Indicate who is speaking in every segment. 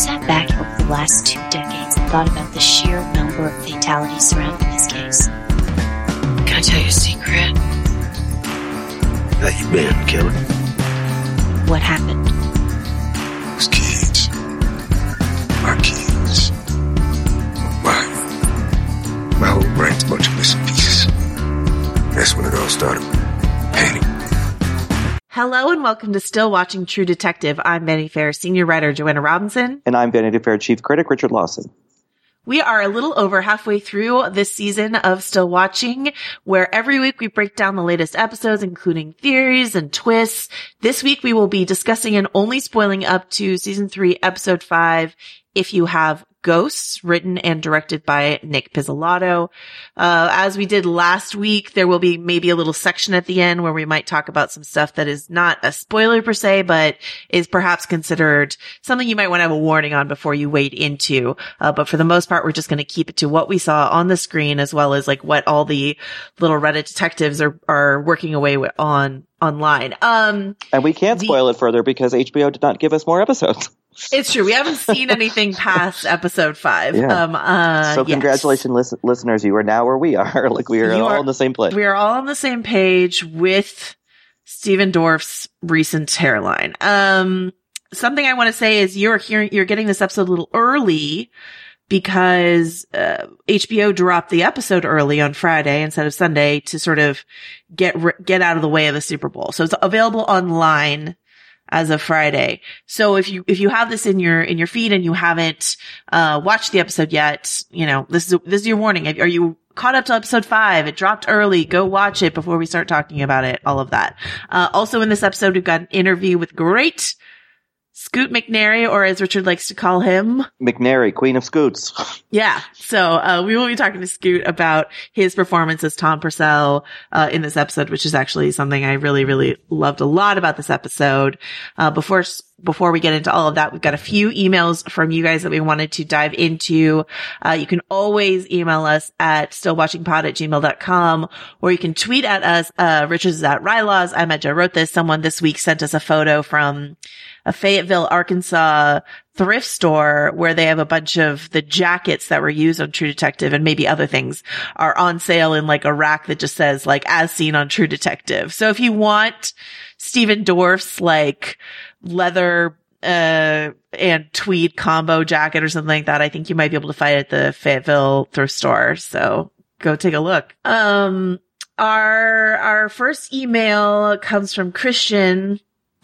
Speaker 1: sat back over the last two decades and thought about the sheer number of fatalities surrounding this case?
Speaker 2: Can I tell you a secret?
Speaker 3: That you been, killer?
Speaker 1: What happened?
Speaker 3: Those kids. Our kids. My. My whole brain's a bunch of missing pieces. That's when it all started. Panic.
Speaker 4: Hello and welcome to Still Watching True Detective. I'm Vanity Fair senior writer Joanna Robinson.
Speaker 5: And I'm Vanity Fair chief critic Richard Lawson.
Speaker 4: We are a little over halfway through this season of Still Watching, where every week we break down the latest episodes, including theories and twists. This week we will be discussing and only spoiling up to season three, episode five, if you have Ghosts, written and directed by Nic Pizzolatto. Uh, as we did last week, there will be maybe a little section at the end where we might talk about some stuff that is not a spoiler per se, but is perhaps considered something you might want to have a warning on before you wade into. Uh, but for the most part, we're just going to keep it to what we saw on the screen as well as like what all the little Reddit detectives are, are working away with on online. Um,
Speaker 5: and we can't
Speaker 4: the-
Speaker 5: spoil it further because HBO did not give us more episodes.
Speaker 4: it's true. We haven't seen anything past episode five.
Speaker 5: Yeah.
Speaker 4: Um, uh,
Speaker 5: so
Speaker 4: yes.
Speaker 5: congratulations, lis- listeners. You are now where we are. like we are
Speaker 4: You
Speaker 5: all
Speaker 4: are-
Speaker 5: in the same place.
Speaker 4: We are all on the same page with Stephen Dorff's recent hairline. Um, something I want to say is you're hearing, you're getting this episode a little early because, uh, HBO dropped the episode early on Friday instead of Sunday to sort of get, get out of the way of the Super Bowl. So it's available online as of Friday. So if you, if you have this in your, in your feed and you haven't, uh, watched the episode yet, you know, this is, this is your warning. Are you caught up to episode five? It dropped early. Go watch it before we start talking about it. All of that. Uh, also in this episode, we've got an interview with great Scoot McNairy, or as Richard likes to call him,
Speaker 5: McNary, Queen of Scoots.
Speaker 4: yeah. So, uh, we will be talking to Scoot about his performance as Tom Purcell, uh, in this episode, which is actually something I really, really loved a lot about this episode. Uh, before, before we get into all of that, we've got a few emails from you guys that we wanted to dive into. Uh, you can always email us at stillwatchingpod at gmail.com or you can tweet at us. Uh, Richard is at Rylaws. I'm at Joe Wrote This. Someone this week sent us a photo from a Fayetteville, Arkansas thrift store where they have a bunch of the jackets that were used on True Detective and maybe other things are on sale in like a rack that just says like as seen on True Detective. So if you want Stephen Dorff's like leather uh and tweed combo jacket or something like that, I think you might be able to find it at the Fayetteville thrift store. So go take a look. Um our our first email comes from Christian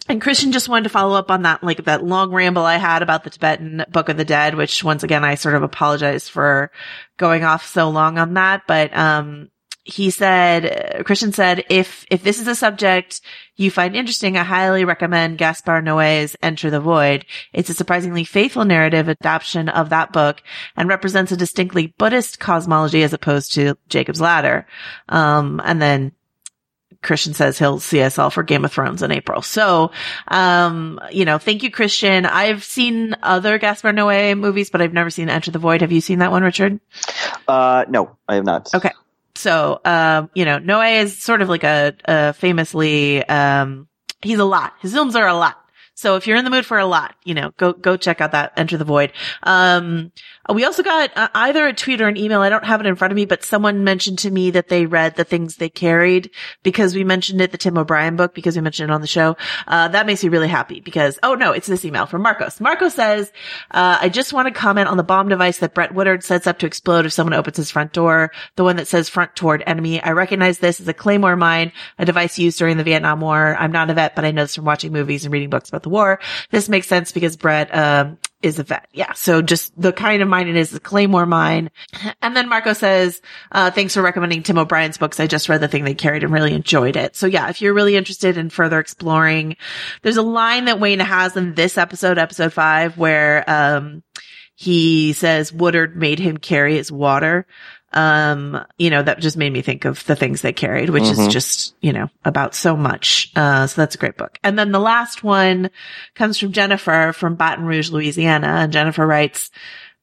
Speaker 4: and Christian just wanted to follow up on that, like that long ramble I had about the Tibetan Book of the Dead, which once again, I sort of apologize for going off so long on that. But, um, he said, Christian said, if, if this is a subject you find interesting, I highly recommend Gaspar Noé's Enter the Void. It's a surprisingly faithful narrative adaptation of that book and represents a distinctly Buddhist cosmology as opposed to Jacob's Ladder. Um, and then Christian says he'll see us all for Game of Thrones in April. So, um, you know, thank you, Christian. I've seen other Gaspar Noé movies, but I've never seen Enter the Void. Have you seen that one, Richard?
Speaker 5: Uh, no, I have not.
Speaker 4: Okay. So, um, you know, Noé is sort of like a, a famously, um, he's a lot. His films are a lot. So if you're in the mood for a lot, you know, go, go check out that Enter the Void. Um, we also got uh, either a tweet or an email. I don't have it in front of me, but someone mentioned to me that they read the things they carried because we mentioned it, the Tim O'Brien book, because we mentioned it on the show. Uh, that makes me really happy because, oh no, it's this email from Marcos. Marcos says, uh, I just want to comment on the bomb device that Brett Woodard sets up to explode if someone opens his front door. The one that says front toward enemy. I recognize this as a Claymore mine, a device used during the Vietnam War. I'm not a vet, but I know this from watching movies and reading books about the war. This makes sense because Brett, um, is a vet. Yeah. So just the kind of mine it is, the Claymore mine. And then Marco says, uh, thanks for recommending Tim O'Brien's books. I just read the thing they carried and really enjoyed it. So yeah, if you're really interested in further exploring, there's a line that Wayne has in this episode, episode five, where, um, he says Woodard made him carry his water. Um, you know, that just made me think of the things they carried, which is
Speaker 5: Mhm.
Speaker 4: just, you know, about so much. Uh, so that's a great book. And then the last one comes from Jennifer from Baton Rouge, Louisiana. And Jennifer writes,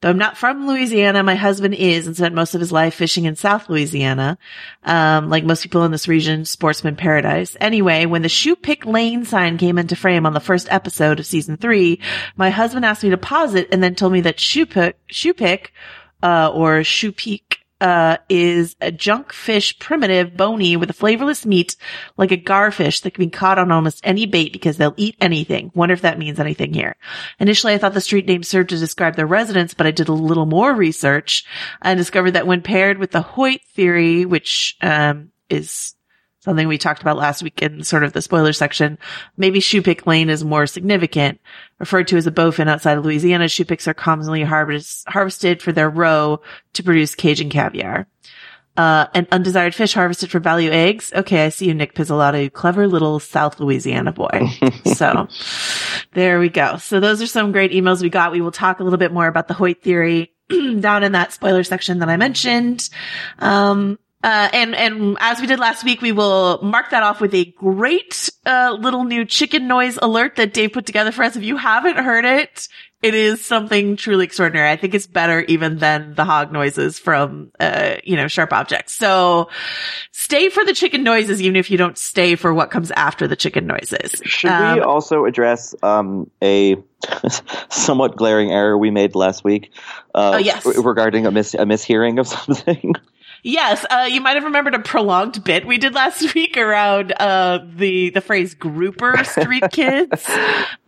Speaker 4: Though I'm not from Louisiana, my husband is and spent most of his life fishing in South Louisiana. Um, like most people in this region, sportsman paradise. Anyway, when the Shoe Pick Lane sign came into frame on the first episode of season three, my husband asked me to pause it and then told me that Shoe Pick, Shoe Pick, uh, or Shoe Peak, uh, is a junk fish primitive, bony, with a flavorless meat like a garfish that can be caught on almost any bait because they'll eat anything. Wonder if that means anything here. Initially, I thought the street name served to describe their residents, but I did a little more research and discovered that when paired with the Hoyt theory, which, um, is something we talked about last week in sort of the spoiler section. Maybe shoepick lane is more significant. Referred to as a bowfin outside of Louisiana, shoepicks are commonly harvest- harvested for their roe to produce Cajun caviar. Uh, an undesired fish harvested for value eggs. Okay, I see you, Nic Pizzolatto, you clever little South Louisiana boy. so there we go. So those are some great emails we got. We will talk a little bit more about the Hoyt theory down in that spoiler section that I mentioned. Um, uh, and, and as we did last week, we will mark that off with a great, uh, little new chicken noise alert that Dave put together for us. If you haven't heard it, it is something truly extraordinary. I think it's better even than the hog noises from, uh, you know, sharp objects. So stay for the chicken noises, even if you don't stay for what comes after the chicken noises.
Speaker 5: Should
Speaker 4: Um,
Speaker 5: we also address um, a somewhat glaring error we made last week? Uh,
Speaker 4: Oh, yes.
Speaker 5: re- Regarding a, mis- a mishearing of something.
Speaker 4: Yes, uh, you might have remembered a prolonged bit we did last week around uh, the the phrase "grouper street kids,"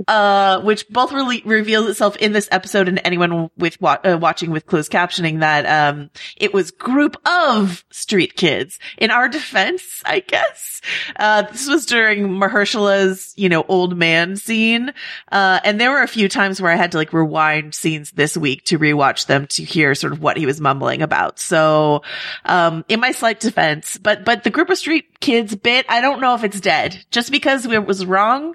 Speaker 4: uh, which both really reveals itself in this episode and anyone with wa- uh, watching with closed captioning that um, it was group of street kids. In our defense, I guess uh, this was during Mahershala's you know old man scene, uh, and there were a few times where I had to like rewind scenes this week to rewatch them to hear sort of what he was mumbling about. So um, in my slight defense, but, but the group of street kids bit, I don't know if it's dead. Just because it was wrong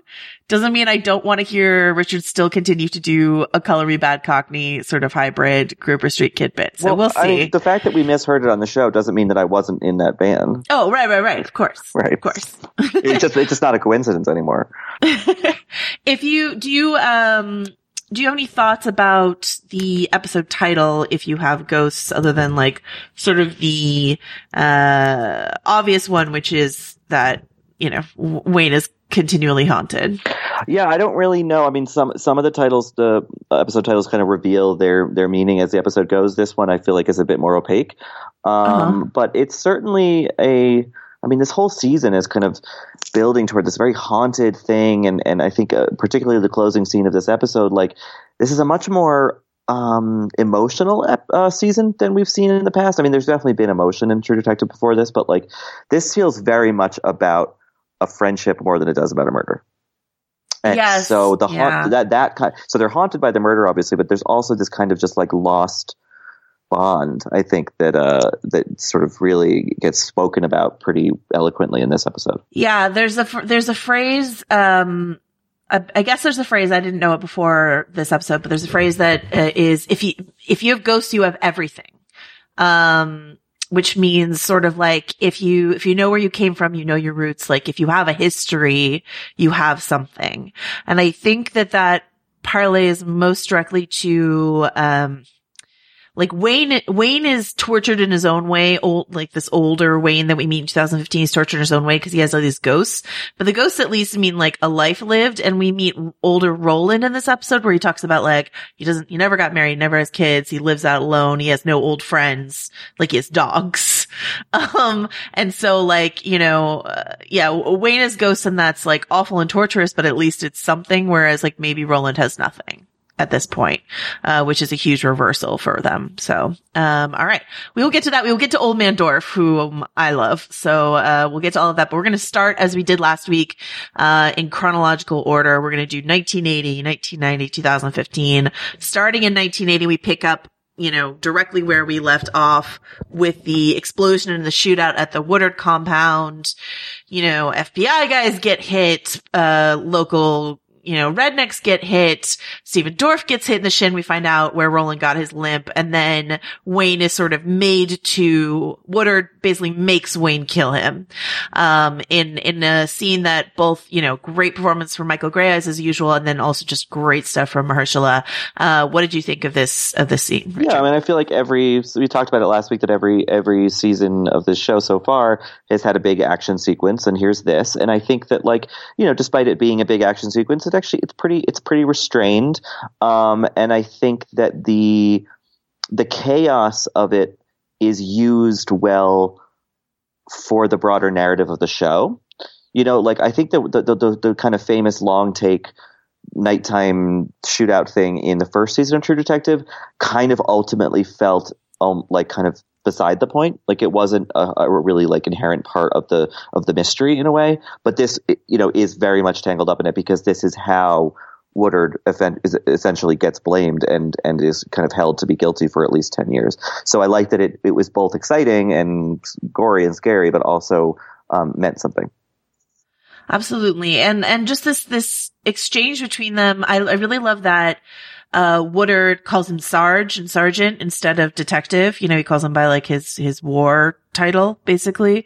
Speaker 4: doesn't mean I don't want to hear Richard still continue to do a colory bad cockney sort of hybrid group of street kid bit. So we'll see.
Speaker 5: I mean, the fact that we misheard it on the show doesn't mean that I wasn't in that band.
Speaker 4: oh, right, right, right. Of course.
Speaker 5: Right.
Speaker 4: Of course.
Speaker 5: It's just it's just not a coincidence anymore.
Speaker 4: if you, do you, um, do you have any thoughts about the episode title if you have ghosts other than like sort of the uh obvious one which is that you know Wayne is continually haunted.
Speaker 5: Yeah, I don't really know. I mean, some some of the titles, the episode titles, kind of reveal their their meaning as the episode goes. This one, I feel like, is a bit more opaque. Um,
Speaker 4: Uh-huh.
Speaker 5: But it's certainly a. I mean, this whole season is kind of building toward this very haunted thing, and and I think uh, particularly the closing scene of this episode, like this is a much more um, emotional ep- uh, season than we've seen in the past. I mean, there's definitely been emotion in True Detective before this, but like this feels very much about a friendship more than it does about a murder. And
Speaker 4: Yes,
Speaker 5: so the
Speaker 4: yeah.
Speaker 5: that that kind so they're haunted by the murder obviously, but there's also this kind of just like lost bond. I think that uh that sort of really gets spoken about pretty eloquently in this episode.
Speaker 4: Yeah, there's a there's a phrase. Um, I, guess there's a phrase I didn't know it before this episode, but there's a phrase that uh, is if you if you have ghosts, you have everything. Um, which means sort of like if you if you know where you came from, you know your roots. Like if you have a history, you have something. And I think that that parlays most directly to um like Wayne, Wayne is tortured in his own way. Old, like this older Wayne that we meet in 2015 is tortured in his own way because he has all these ghosts. But the ghosts at least mean like a life lived. And we meet older Roland in this episode where he talks about like, he doesn't, he never got married, never has kids. He lives out alone. He has no old friends. Like he has dogs. Um, and so like, you know, uh, yeah, Wayne is ghosts and that's like awful and torturous, but at least it's something. Whereas like maybe Roland has nothing at this point, uh, which is a huge reversal for them. So, um, all right. We will get to that. We will get to Old Man Dorff, who um, I love. So, uh, we'll get to all of that, but we're going to start as we did last week, uh, in chronological order. We're going to do 1980, 1990, 2015. Starting in 1980, we pick up you know, directly where we left off with the explosion and the shootout at the Woodard compound. You know, FBI guys get hit, uh, local you know, rednecks get hit. Stephen Dorff gets hit in the shin. We find out where Roland got his limp. And then Wayne is sort of made to, Woodard basically makes Wayne kill him. Um, in, in a scene that both, you know, great performance from Michael Greyeyes as usual. And then also just great stuff from Mahershala. Uh, what did you think of this, of this scene? Richard?
Speaker 5: Yeah, I mean, I feel like every we talked about it last week that every every season of this show so far has had a big action sequence, and here's this. And I think that like you know, despite it being a big action sequence, it actually it's pretty it's pretty restrained. Um, and I think that the the chaos of it is used well for the broader narrative of the show. You know, like I think the the the, the kind of famous long take nighttime shootout thing in the first season of True Detective kind of ultimately felt um, like kind of beside the point. Like it wasn't a, a, really like inherent part of the of the mystery in a way. But this, you know, is very much tangled up in it because this is how Woodard essentially gets blamed and and is kind of held to be guilty for at least ten years. So I like that it it was both exciting and gory and scary, but also um, meant something.
Speaker 4: Absolutely. And, and just this, this exchange between them. I, I really love that. Uh, Woodard calls him Sarge and Sergeant instead of detective. You know, he calls him by like his, his war title, basically.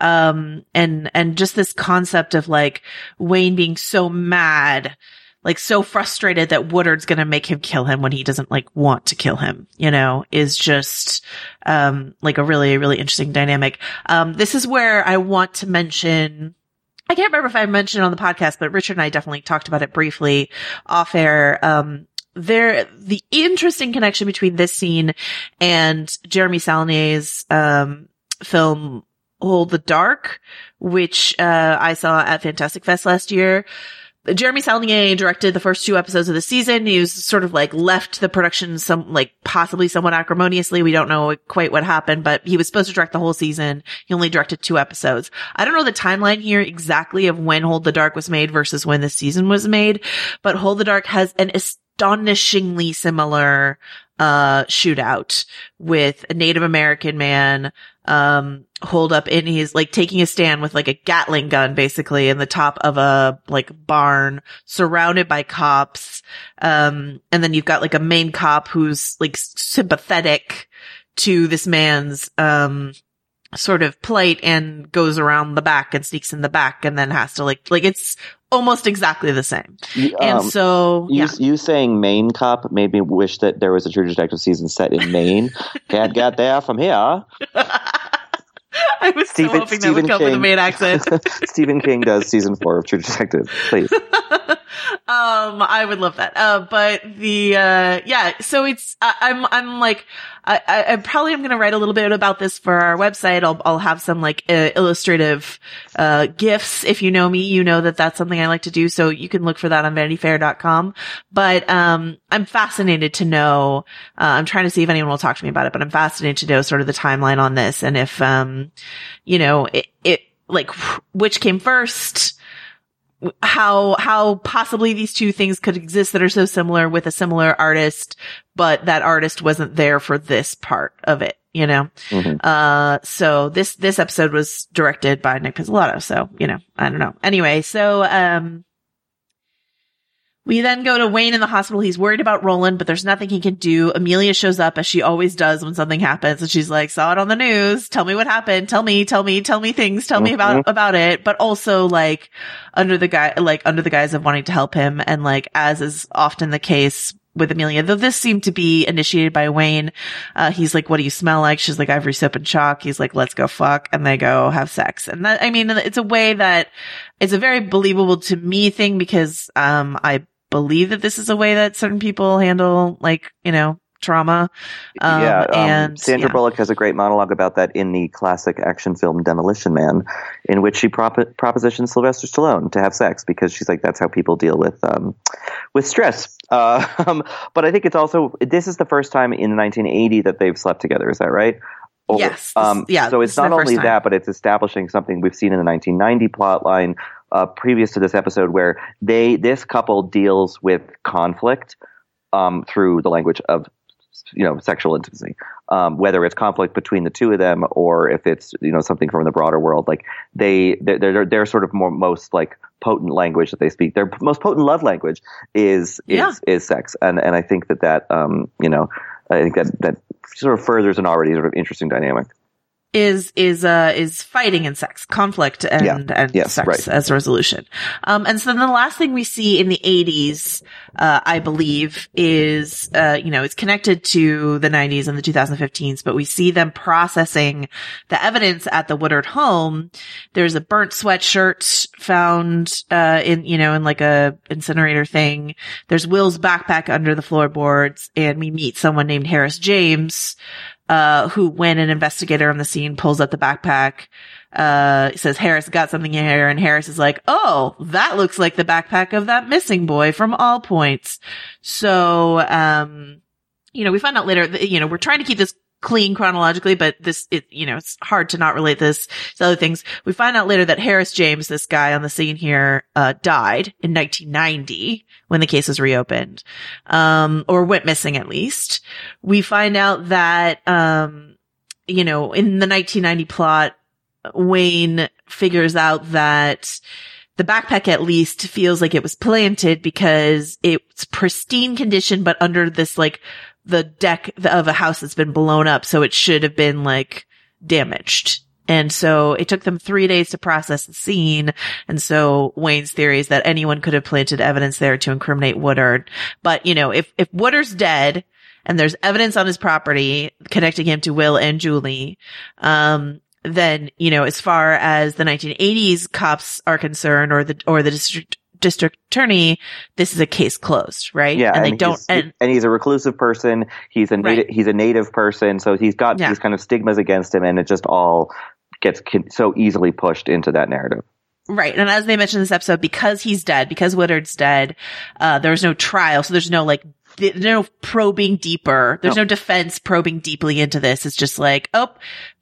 Speaker 4: Um, and, and just this concept of like Wayne being so mad, like so frustrated that Woodard's going to make him kill him when he doesn't like want to kill him, you know, is just, um, like a really, really interesting dynamic. Um, this is where I want to mention, I can't remember if I mentioned on the podcast, but Richard and I definitely talked about it briefly off air. Um, there, the interesting connection between this scene and Jeremy Saulnier's, um, film Hold the Dark, which, uh, I saw at Fantastic Fest last year. Jeremy Saulnier directed the first two episodes of the season. He was sort of like left the production some, like possibly somewhat acrimoniously. We don't know quite what happened, but he was supposed to direct the whole season. He only directed two episodes. I don't know the timeline here exactly of when Hold the Dark was made versus when the season was made, but Hold the Dark has an astonishingly similar uh, shootout with a Native American man, um, hold up in his, like taking a stand with like a Gatling gun basically in the top of a like barn surrounded by cops. Um, and then you've got like a main cop who's like sympathetic to this man's, um, sort of plight and goes around the back and sneaks in the back and then has to like, like it's almost exactly the same. Um, and so,
Speaker 5: you,
Speaker 4: yeah.
Speaker 5: you saying Maine cop made me wish that there was a True Detective season set in Maine. Can't get there from here.
Speaker 4: I was Stephen, so hoping Stephen that would come King. with a Maine accent.
Speaker 5: Stephen King does season four of True Detective. Please.
Speaker 4: um, I would love that. Uh, but the, uh, yeah, so it's, uh, I'm, I'm like, I, I, I probably am going to write a little bit about this for our website. I'll, I'll have some like uh, illustrative, uh, gifs. If you know me, you know that that's something I like to do. So you can look for that on vanityfair.com. But, um, I'm fascinated to know, uh, I'm trying to see if anyone will talk to me about it, but I'm fascinated to know sort of the timeline on this and if, um, you know, it, it, like, which came first? how how possibly these two things could exist that are so similar with a similar artist, but that artist wasn't there for this part of it, you know.
Speaker 5: Mhm.
Speaker 4: Uh, so this this episode was directed by Nic Pizzolatto, so you know, I don't know. Anyway, so um. We then go to Wayne in the hospital. He's worried about Roland, but there's nothing he can do. Amelia shows up as she always does when something happens. And she's like, saw it on the news. Tell me what happened. Tell me, tell me, tell me things. Tell me about, about it. But also like under the guy, like under the guise of wanting to help him. And like, as is often the case with Amelia, though this seemed to be initiated by Wayne. Uh, he's like, what do you smell like? She's like, ivory soap and chalk. He's like, let's go fuck. And they go have sex. And that, I mean, it's a way that it's a very believable to me thing because, um, I believe that this is a way that certain people handle like, you know, trauma. Um,
Speaker 5: yeah, um,
Speaker 4: and
Speaker 5: Sandra
Speaker 4: yeah.
Speaker 5: Bullock has a great monologue about that in the classic action film Demolition Man, in which she prop- propositions Sylvester Stallone to have sex because she's like that's how people deal with um, with stress. Uh, um, but I think it's also this is the first time in 1980 that they've slept together. Is that right? Or-
Speaker 4: Yes,
Speaker 5: Um,
Speaker 4: yeah,
Speaker 5: So it's not only
Speaker 4: time.
Speaker 5: that, but it's establishing something we've seen in the 1990 plot line uh, previous to this episode, where they this couple deals with conflict um, through the language of you know sexual intimacy. Um, whether it's conflict between the two of them or if it's you know something from the broader world like they they're they're, sort of more most like potent language that they speak. Their most potent love language is is
Speaker 4: Yeah.
Speaker 5: is sex. And and I think that that um you know I think that that sort of furthers an already sort of interesting dynamic
Speaker 4: is is uh is fighting and sex conflict and
Speaker 5: Yeah.
Speaker 4: and
Speaker 5: Yes,
Speaker 4: sex
Speaker 5: right.
Speaker 4: as resolution um and so then the last thing we see in the 80s uh i believe is uh you know it's connected to the 90s and the 2015s but we see them processing the evidence at the woodard home there's a burnt sweatshirt found uh in you know in like a incinerator thing there's will's backpack under the floorboards and we meet someone named harris james uh, who when an investigator on the scene pulls up the backpack, uh, says Harris got something in here and Harris is like, Oh, that looks like the backpack of that missing boy from All Points. So, um, you know, we find out later that, you know, we're trying to keep this clean chronologically, but this, it, you know, it's hard to not relate this to other things. We find out later that Harris James, this guy on the scene here, uh, died in 1990 when the case was reopened, um, or went missing at least. We find out that, um, you know, in the 1990 plot, Wayne figures out that the backpack at least feels like it was planted because it's pristine condition, but under this like the deck of a house that's been blown up. So it should have been like damaged. And so it took them three days to process the scene. And so Wayne's theory is that anyone could have planted evidence there to incriminate Woodard. But, you know, if, if Woodard's dead and there's evidence on his property connecting him to Will and Julie, um, then, you know, as far as the 1980s cops are concerned or the, or the district, district attorney, this is a case closed, right?
Speaker 5: Yeah,
Speaker 4: And they don't, and
Speaker 5: and he's a reclusive person. He's a native,
Speaker 4: Right.
Speaker 5: he's a native person, so he's got
Speaker 4: Yeah.
Speaker 5: these kind of stigmas against him, and it just all gets so easily pushed into that narrative.
Speaker 4: Right. And as they mentioned in this episode, because he's dead, because Woodard's dead, uh, there was no trial. So there's no like, th- there's no probing deeper. There's
Speaker 5: No.
Speaker 4: no. defense probing deeply into this. It's just like, oh,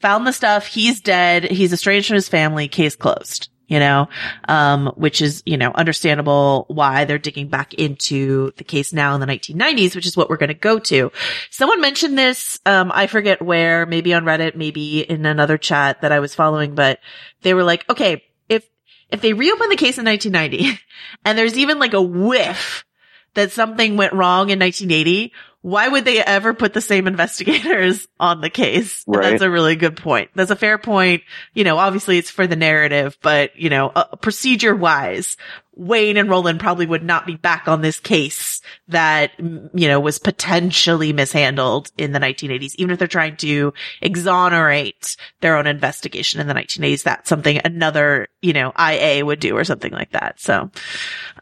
Speaker 4: found the stuff. He's dead. He's estranged from his family. Case closed. You know, um, which is, you know, understandable why they're digging back into the case now in the 1990s, which is what we're going to go to. Someone mentioned this, um, I forget where, maybe on Reddit, maybe in another chat that I was following, but they were like, okay, if, if they reopen the case in 1990 and there's even like a whiff that something went wrong in 1980, why would they ever put the same investigators on the case?
Speaker 5: Right.
Speaker 4: That's a really good point. That's a fair point. You know, obviously it's for the narrative, but you know, uh, procedure wise, Wayne and Roland probably would not be back on this case that, you know, was potentially mishandled in the 1980s, even if they're trying to exonerate their own investigation in the 1980s. That's something another, you know, IA would do or something like that. So,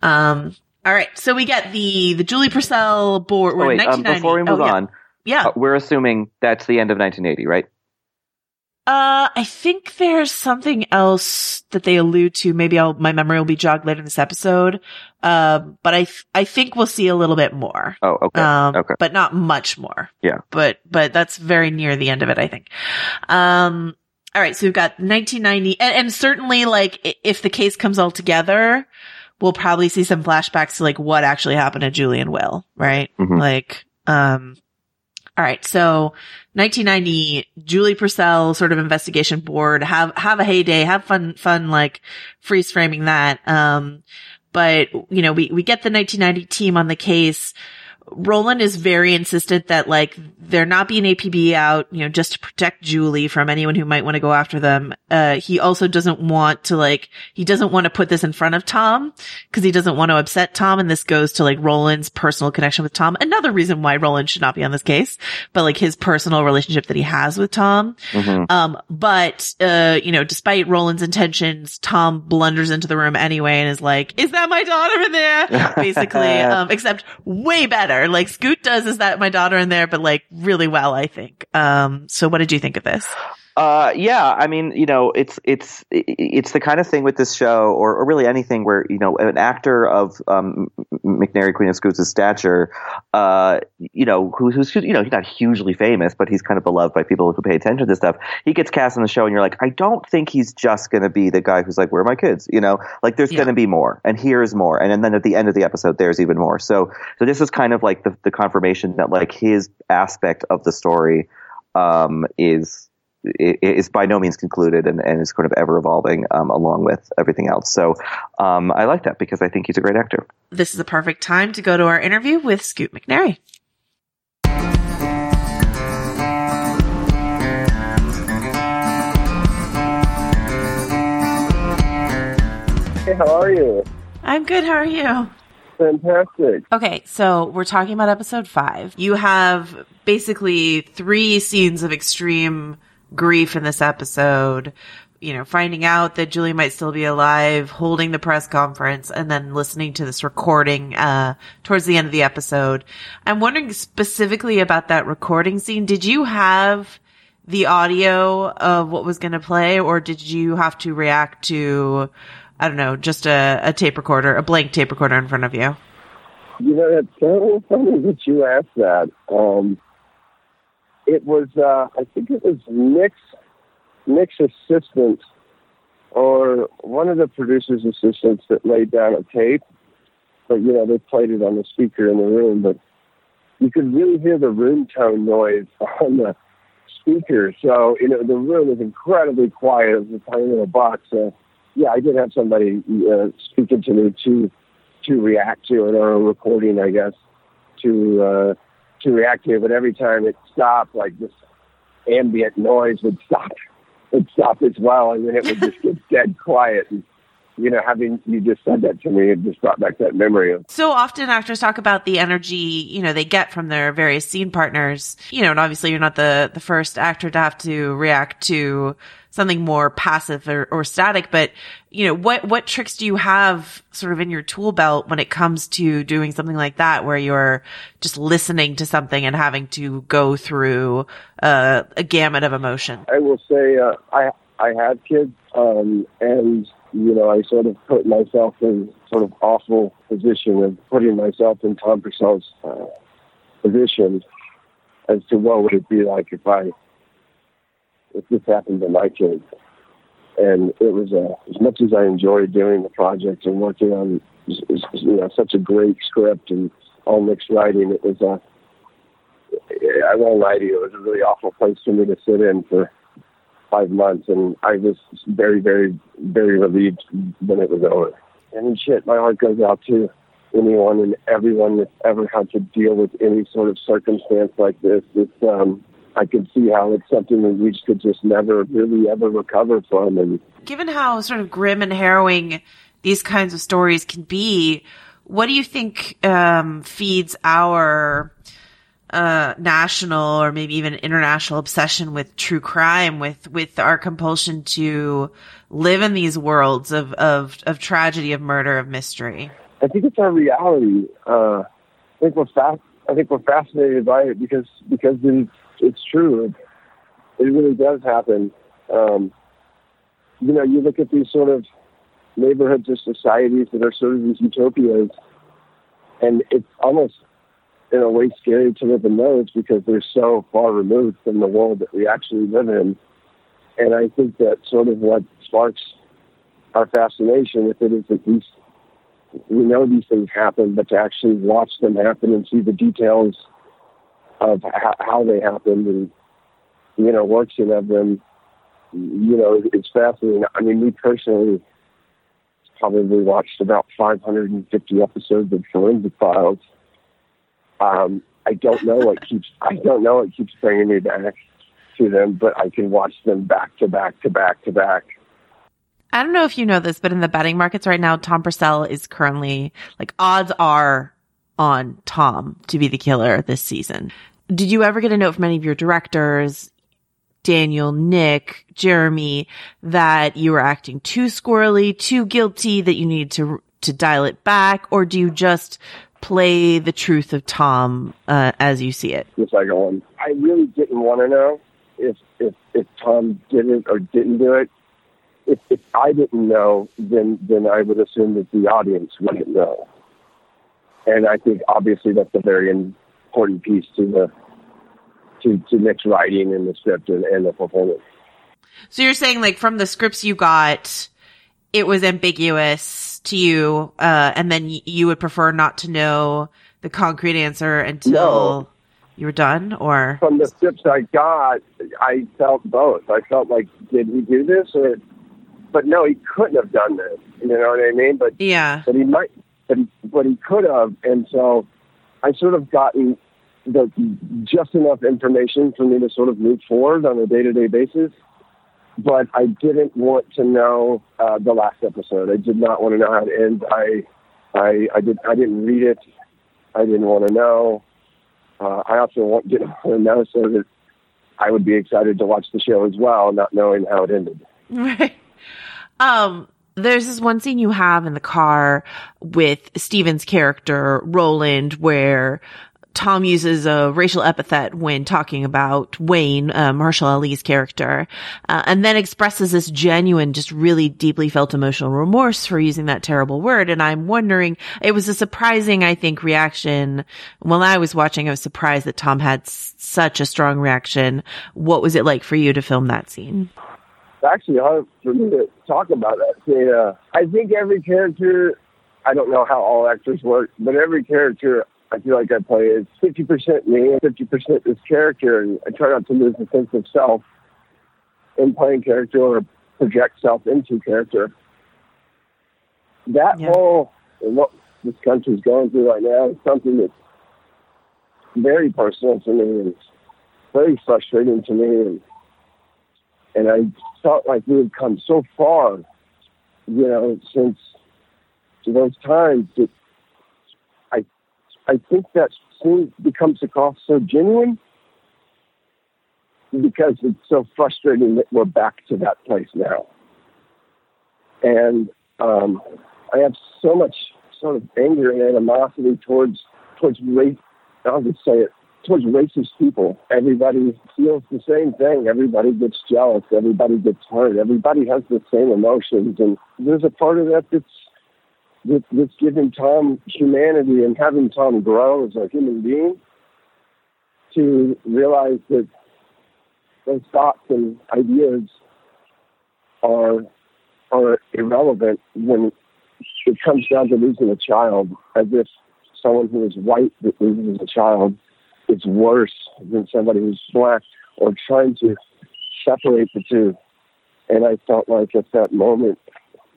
Speaker 4: um, all right. So we get the, the Julie Purcell board.
Speaker 5: Oh, wait, um,
Speaker 4: 1990.
Speaker 5: before we move
Speaker 4: Oh,
Speaker 5: on,
Speaker 4: Yeah.
Speaker 5: uh, we're assuming that's the end of 1980, right?
Speaker 4: Uh, I think there's something else that they allude to. Maybe I'll, my memory will be jogged later in this episode. Um, but I, th- I think we'll see a little bit more.
Speaker 5: Oh, okay,
Speaker 4: Um,
Speaker 5: okay.
Speaker 4: but not much more.
Speaker 5: Yeah.
Speaker 4: But, but that's very near the end of it, I think. Um, all right. So we've got 1990 and, and certainly like if the case comes all together, we'll probably see some flashbacks to like what actually happened to Julie and Will, right?
Speaker 5: Mhm.
Speaker 4: Like, um, all right. So 1990, Julie Purcell sort of investigation board, have, have a heyday, have fun, fun, like freeze framing that. Um, but you know, we, we get the 1990 team on the case. Roland is very insistent that like there not be an APB out, you know, just to protect Julie from anyone who might want to go after them. Uh, he also doesn't want to like, he doesn't want to put this in front of Tom because he doesn't want to upset Tom. And this goes to like Roland's personal connection with Tom. Another reason why Roland should not be on this case, but like his personal relationship that he has with Tom.
Speaker 5: Mhm.
Speaker 4: Um, but, uh, you know, despite Roland's intentions, Tom blunders into the room anyway and is like, is that my daughter in there? Basically, um, except way better. Like Scoot does, is that my daughter in there, but like really well, I think. Um, so what did you think of this?
Speaker 5: Uh, yeah, I mean, you know, it's it's it's the kind of thing with this show, or, or really anything where you know an actor of um, McNary Queen of Scoots' stature, uh, you know, who, who's you know he's not hugely famous, but he's kind of beloved by people who pay attention to this stuff. He gets cast in the show, and you're like, I don't think he's just going to be the guy who's like, "Where are my kids?" You know, like there's
Speaker 4: Yeah.
Speaker 5: going to be more, and here's more, and, and then at the end of the episode, there's even more. So, so this is kind of like the, the confirmation that like his aspect of the story um, is is by no means concluded and, and is kind of ever evolving um, along with everything else. So um, I like that because I think he's a great actor.
Speaker 4: This is a perfect time to go to our interview with Scoot McNairy.
Speaker 6: Hey, how are you?
Speaker 4: I'm good. How are you?
Speaker 6: Fantastic.
Speaker 4: Okay, so we're talking about episode five. You have basically three scenes of extreme grief in this episode. You know, finding out that Julie might still be alive, holding the press conference, and then listening to this recording uh, towards the end of the episode. I'm wondering specifically about that recording scene. Did you have the audio of what was going to play, or did you have to react to, I don't know, just a, a tape recorder, a blank tape recorder in front of you?
Speaker 6: You know, it's so funny that you asked that. Um, it was, uh, I think it was Nick's, Nick's assistant or one of the producer's assistants that laid down a tape. But, you know, they played it on the speaker in the room, but you could really hear the room tone noise on the speaker. So, you know, the room was incredibly quiet. It was a tiny little box. So, yeah, I did have somebody uh, speaking to me to to react to it or a recording, I guess, to uh, to react to. But every time it stopped, like this ambient noise would stop, would stop as well, and then it would just get dead quiet. And you know, having you just said that to me, it just brought back that memory of
Speaker 4: So often actors talk about the energy, you know, they get from their various scene partners. You know, and obviously you're not the, the first actor to have to react to something more passive or, or static, but you know, what, what tricks do you have sort of in your tool belt when it comes to doing something like that where you're just listening to something and having to go through uh, a gamut of emotion?
Speaker 6: I will say uh, I I have kids, um, and you know I sort of put myself in sort of awful position of putting myself in Tom Purcell's uh, position as to what would it be like if I if this happened to my kids. And it was uh, as much as I enjoyed doing the project and working on you know such a great script and all Nick's writing, it was uh, I won't lie to you, it was a really awful place for me to sit in for five months, and I was very, very, very relieved when it was over. And shit, my heart goes out to anyone and everyone that's ever had to deal with any sort of circumstance like this. It's um, I could see how it's something that we could just never really ever recover from, and
Speaker 4: Given how sort of grim and harrowing these kinds of stories can be, what do you think um, feeds our uh, national or maybe even international obsession with true crime, with with our compulsion to live in these worlds of of, of tragedy, of murder, of mystery?
Speaker 6: I think it's our reality. Uh, I think we're fa- I think we're fascinated by it because because it's, it's true. It, it really does happen. Um, you know, you look at these sort of neighborhoods or societies that are sort of these utopias, and it's almost in a way scary to live in those because they're so far removed from the world that we actually live in. And I think that sort of what sparks our fascination with it is that these we know these things happen, but to actually watch them happen and see the details of how, they happened and you know working of them, you know, it's fascinating. I mean, me personally probably watched about 550 episodes of Forensic Files. Um, I don't know what keeps I don't know what keeps bringing me back to them, but I can watch them back to back to back to back.
Speaker 4: I don't know if you know this, but in the betting markets right now, Tom Purcell is currently like odds are on Tom to be the killer this season. Did you ever get a note from any of your directors, Daniel, Nick, Jeremy, that you were acting too squirrely, too guilty, that you need to to dial it back, or do you just play the truth of Tom uh, as you see it?
Speaker 6: Just like on. I really didn't want to know if if if Tom did it or didn't do it. If, if I didn't know, then then I would assume that the audience wouldn't know. And I think obviously that's a very important piece to the to, to Nick's writing and the script and, and the performance.
Speaker 4: So you're saying like from the scripts you got, it was ambiguous to you, uh, and then y- you would prefer not to know the concrete answer until
Speaker 6: No.
Speaker 4: you were done, or
Speaker 6: From the tips I got, I felt both. I felt like, did he do this? Or, but no, he couldn't have done this. You know what I mean? But
Speaker 4: yeah,
Speaker 6: but he might, but he, but he could have. And so I sort of gotten the just enough information for me to sort of move forward on a day to day basis. But I didn't want to know uh, the last episode. I did not want to know how it ends. I, I, I did. I didn't read it. I didn't want to know. Uh, I also want, didn't want to know so that I would be excited to watch the show as well, not knowing how it ended.
Speaker 4: right. Um, there's this one scene you have in the car with Stephen's character, Roland, where Tom uses a racial epithet when talking about Wayne, uh, Mahershala Ali's character, uh, and then expresses this genuine, just really deeply felt emotional remorse for using that terrible word. And I'm wondering, it was a surprising, I think, reaction. When I was watching, I was surprised that Tom had s- such a strong reaction. What was it like for you to film that scene?
Speaker 6: It's actually hard for me to talk about that. scene. Uh, I think every character, I don't know how all actors work, but every character I feel like I play is 50% me and 50% this character. And I try not to lose the sense of self in playing character or project self into character. That
Speaker 4: Yeah.
Speaker 6: whole, and what this country's going through right now is something that's very personal to me and very frustrating to me. And and I felt like we had come so far, you know, since those times that I think that scene becomes across so genuine because it's so frustrating that we're back to that place now. And um, I have so much sort of anger and animosity towards towards race. I'll just say it towards racist people. Everybody feels the same thing. Everybody gets jealous. Everybody gets hurt. Everybody has the same emotions. And there's a part of that that's that, that's giving Tom humanity and having Tom grow as a human being to realize that those thoughts and ideas are are irrelevant when it comes down to losing a child, as if someone who is white that loses a child is worse than somebody who's black, or trying to separate the two. And I felt like at that moment,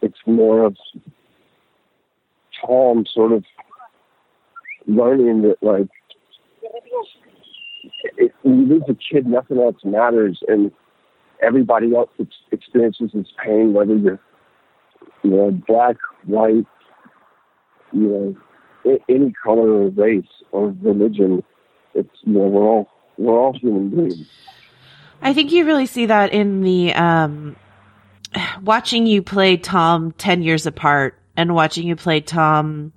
Speaker 6: it's more of Tom sort of learning that, like, you lose a kid, nothing else matters, and everybody else ex- experiences this pain, whether you're, you know, black, white, you know, a- any color or race or religion. It's you know we're all we're all human beings.
Speaker 4: I think you really see that in the um watching you play Tom 10 years apart and watching you play Tom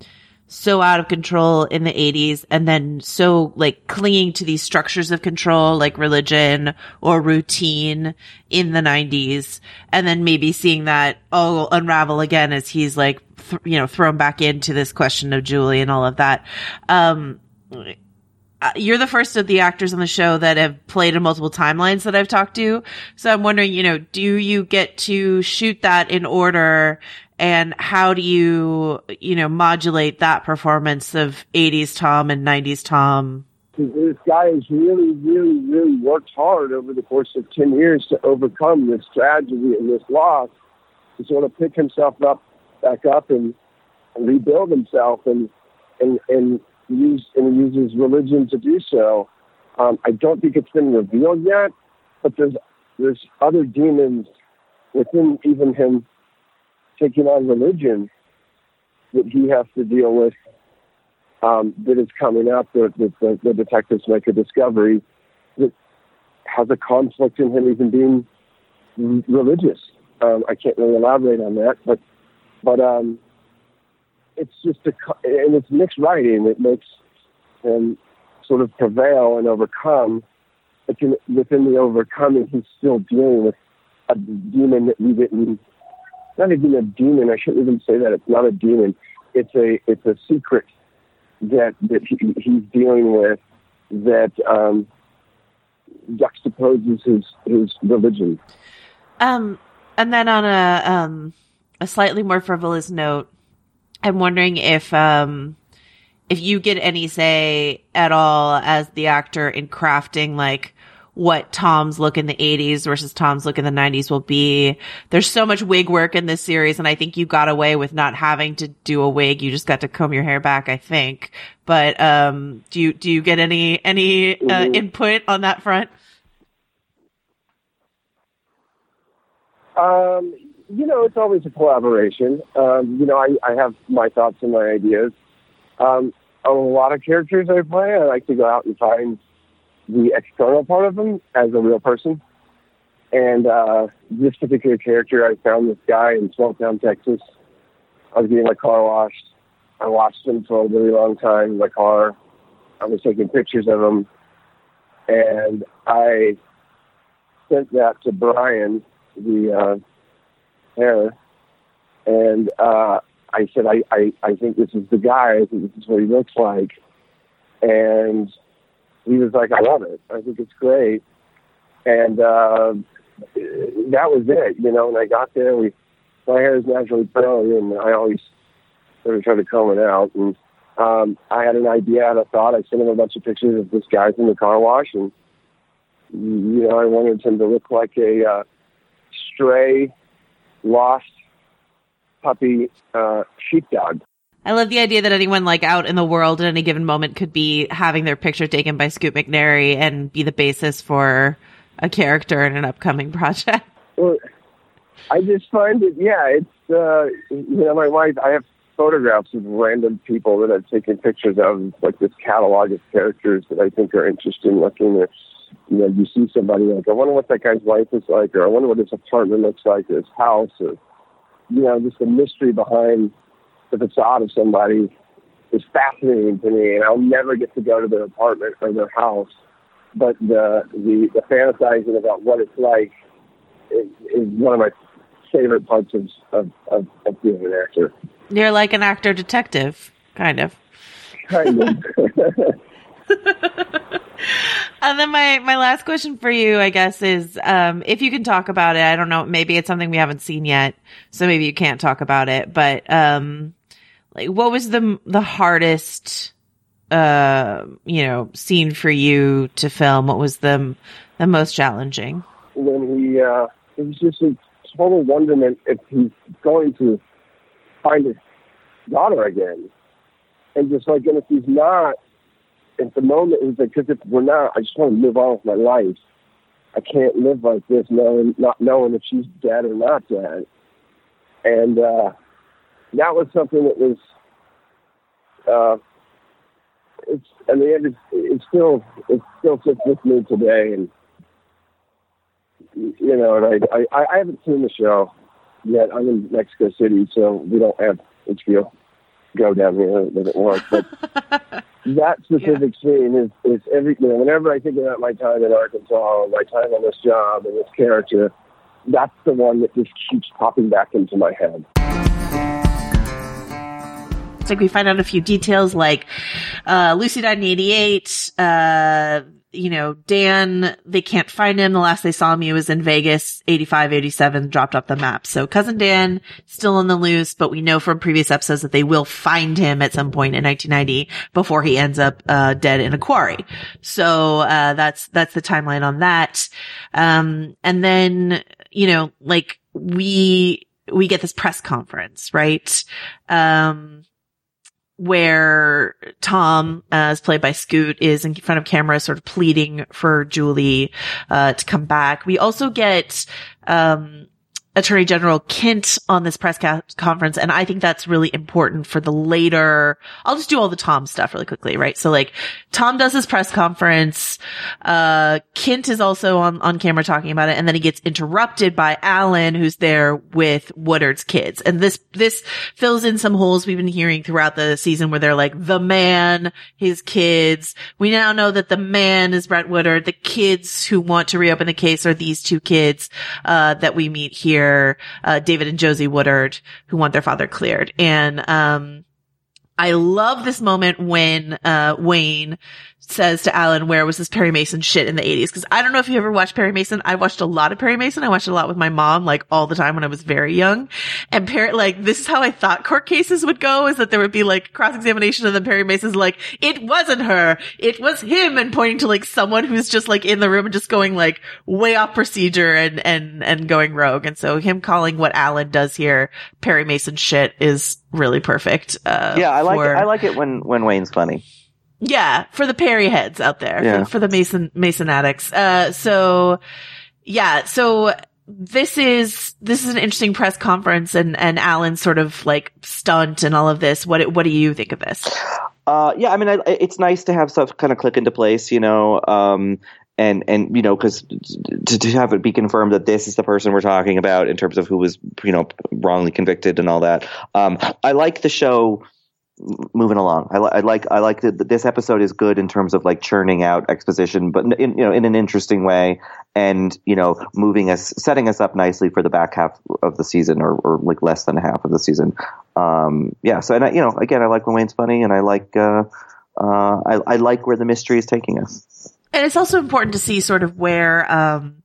Speaker 4: so out of control in the 80s and then so like clinging to these structures of control like religion or routine in the 90s and then maybe seeing that oh unravel again as he's like th- you know thrown back into this question of Julie and all of that um uh, you're the first of the actors on the show that have played in multiple timelines that I've talked to. So I'm wondering, you know, do you get to shoot that in order and how do you, you know, modulate that performance of 80s Tom and 90s Tom?
Speaker 6: This guy has really, really, really worked hard over the course of ten years to overcome this tragedy and this loss, to sort of pick himself up, back up, and, rebuild himself, and and and use and uses religion to do so. Um, I don't think it's been revealed yet, but there's there's other demons within even him taking on religion that he has to deal with um, that is coming up that, that the, the detectives make a discovery that has a conflict in him even being religious. Um, I can't really elaborate on that, but but um, it's just a and it's mixed writing that makes him sort of prevail and overcome But within the overcoming, he's still dealing with a demon that we didn't. Not even a demon. I shouldn't even say that. It's not a demon. It's a it's a secret that that he, he's dealing with that um, juxtaposes his his religion.
Speaker 4: Um, and then on a um a slightly more frivolous note, I'm wondering if um if you get any say at all as the actor in crafting like what Tom's look in the 80s versus Tom's look in the 90s will be. There's so much wig work in this series, and I think you got away with not having to do a wig. You just got to comb your hair back, I think. But um, do you do you get any any uh,
Speaker 6: Mhm.
Speaker 4: input on that front?
Speaker 6: Um, you know, it's always a collaboration. Um, you know, I, I have my thoughts and my ideas. Um, a lot of characters I play, I like to go out and find the external part of him as a real person. And uh, this particular character, I found this guy in small town Texas. I was getting my car washed. I watched him for a really long time in my car. I was taking pictures of him. And I sent that to Brian, the uh, hair, and uh, I said, I, I, I think this is the guy. I think this is what he looks like. And he was like, I love it. I think it's great. And uh, that was it, you know. And I got there. We, my hair is naturally curly, and I always sort of try to comb it out. And um, I had an idea, I had a thought. I sent him a bunch of pictures of this guy from the car wash, and you know, I wanted him to look like a uh, stray, lost puppy uh, sheepdog.
Speaker 4: I love the idea that anyone like out in the world at any given moment could be having their picture taken by Scoot McNairy and be the basis for a character in an upcoming project.
Speaker 6: Well, I just find it, yeah, it's, uh, you know, my wife, I have photographs of random people that I've taken pictures of, like this catalog of characters that I think are interesting looking. Or, you know, you see somebody like, I wonder what that guy's wife is like, or I wonder what his apartment looks like, or his house, or, you know, just the mystery behind the facade of somebody is fascinating to me, and I'll never get to go to their apartment or their house. But the the, the fantasizing about what it's like is, is one of my favorite parts of of, of, of being an actor.
Speaker 4: You're like an actor detective, kind of.
Speaker 6: Kind of.
Speaker 4: And then my, my last question for you, I guess, is um, if you can talk about it. I don't know. Maybe it's something we haven't seen yet, so maybe you can't talk about it. But um, like, what was the the hardest, uh, you know, scene for you to film? What was the the most challenging?
Speaker 6: when he uh, it was just a total wonderment if he's going to find his daughter again, and just like, and if he's not, at the moment, it's like, because if we're not, I just want to live on with my life. I can't live like this, knowing not knowing if she's dead or not dead, and uh, that was something that was. Uh, it's and the end. It's, it's still it still sits with me today, and you know, and I, I, I haven't seen the show yet. I'm in Mexico City, so we don't have HBO Go down here. That it doesn't. But that specific scene is, is every, you know, whenever I think about my time in Arkansas, or my time on this job and this character, that's the one that just keeps popping back into my head.
Speaker 4: Like we find out a few details like uh, Lucy died in 88. Uh, you know, Dan, they can't find him. The last they saw him, he was in Vegas, 85, 87, dropped off the map. So cousin Dan still on the loose, but we know from previous episodes that they will find him at some point in 1990 before he ends up, uh, dead in a quarry. So, uh, that's, that's the timeline on that. Um, and then, you know, like we, we get this press conference, right? Um, where Tom, as played by Scoot, is in front of camera, sort of pleading for Julie uh, to come back. We also get um, Attorney General Kent on this press ca- conference. And I think that's really important for the later, I'll just do all the Tom stuff really quickly, right? So like Tom does his press conference. Uh, Kent is also on, on camera talking about it. And then he gets interrupted by Alan, who's there with Woodard's kids. And this, this fills in some holes we've been hearing throughout the season where they're like the man, his kids. We now know that the man is Brett Woodard. The kids who want to reopen the case are these two kids, uh, that we meet here uh, David and Josie Woodard, who want their father cleared. And, um, I love this moment when, uh, Wayne says to Alan, where was this Perry Mason shit in the 80s? Cause I don't know if you ever watched Perry Mason. I watched a lot of Perry Mason. I watched a lot with my mom, like all the time when I was very young. And Perry, like, this is how I thought court cases would go is that there would be like cross-examination and then Perry Mason's like, it wasn't her. It was him and pointing to like someone who's just like in the room and just going like way off procedure and, and, and going rogue. And so him calling what Alan does here, Perry Mason shit is really perfect. Uh,
Speaker 5: yeah, I like
Speaker 4: for-
Speaker 5: it, I like it when when Wayne's funny.
Speaker 4: Yeah, for the Perry heads out there,
Speaker 5: Yeah.
Speaker 4: for, for the Mason Mason addicts. Uh, so yeah, so this is this is an interesting press conference, and and Alan's sort of like stunt and all of this. What what do you think of this?
Speaker 5: Uh, yeah, I mean, I, it's nice to have stuff kind of click into place, you know, um, and and you know, because to, to have it be confirmed that this is the person we're talking about in terms of who was, you know, wrongly convicted and all that. Um, I like the show moving along. I, I like I like that this episode is good in terms of like churning out exposition, but in, you know, in an interesting way, and you know, moving us, setting us up nicely for the back half of the season, or, or like less than half of the season. Um, yeah. So, and I, you know, again, I like when Wayne's funny, and I like uh, uh, I, I like where the mystery is taking us.
Speaker 4: And it's also important to see sort of where um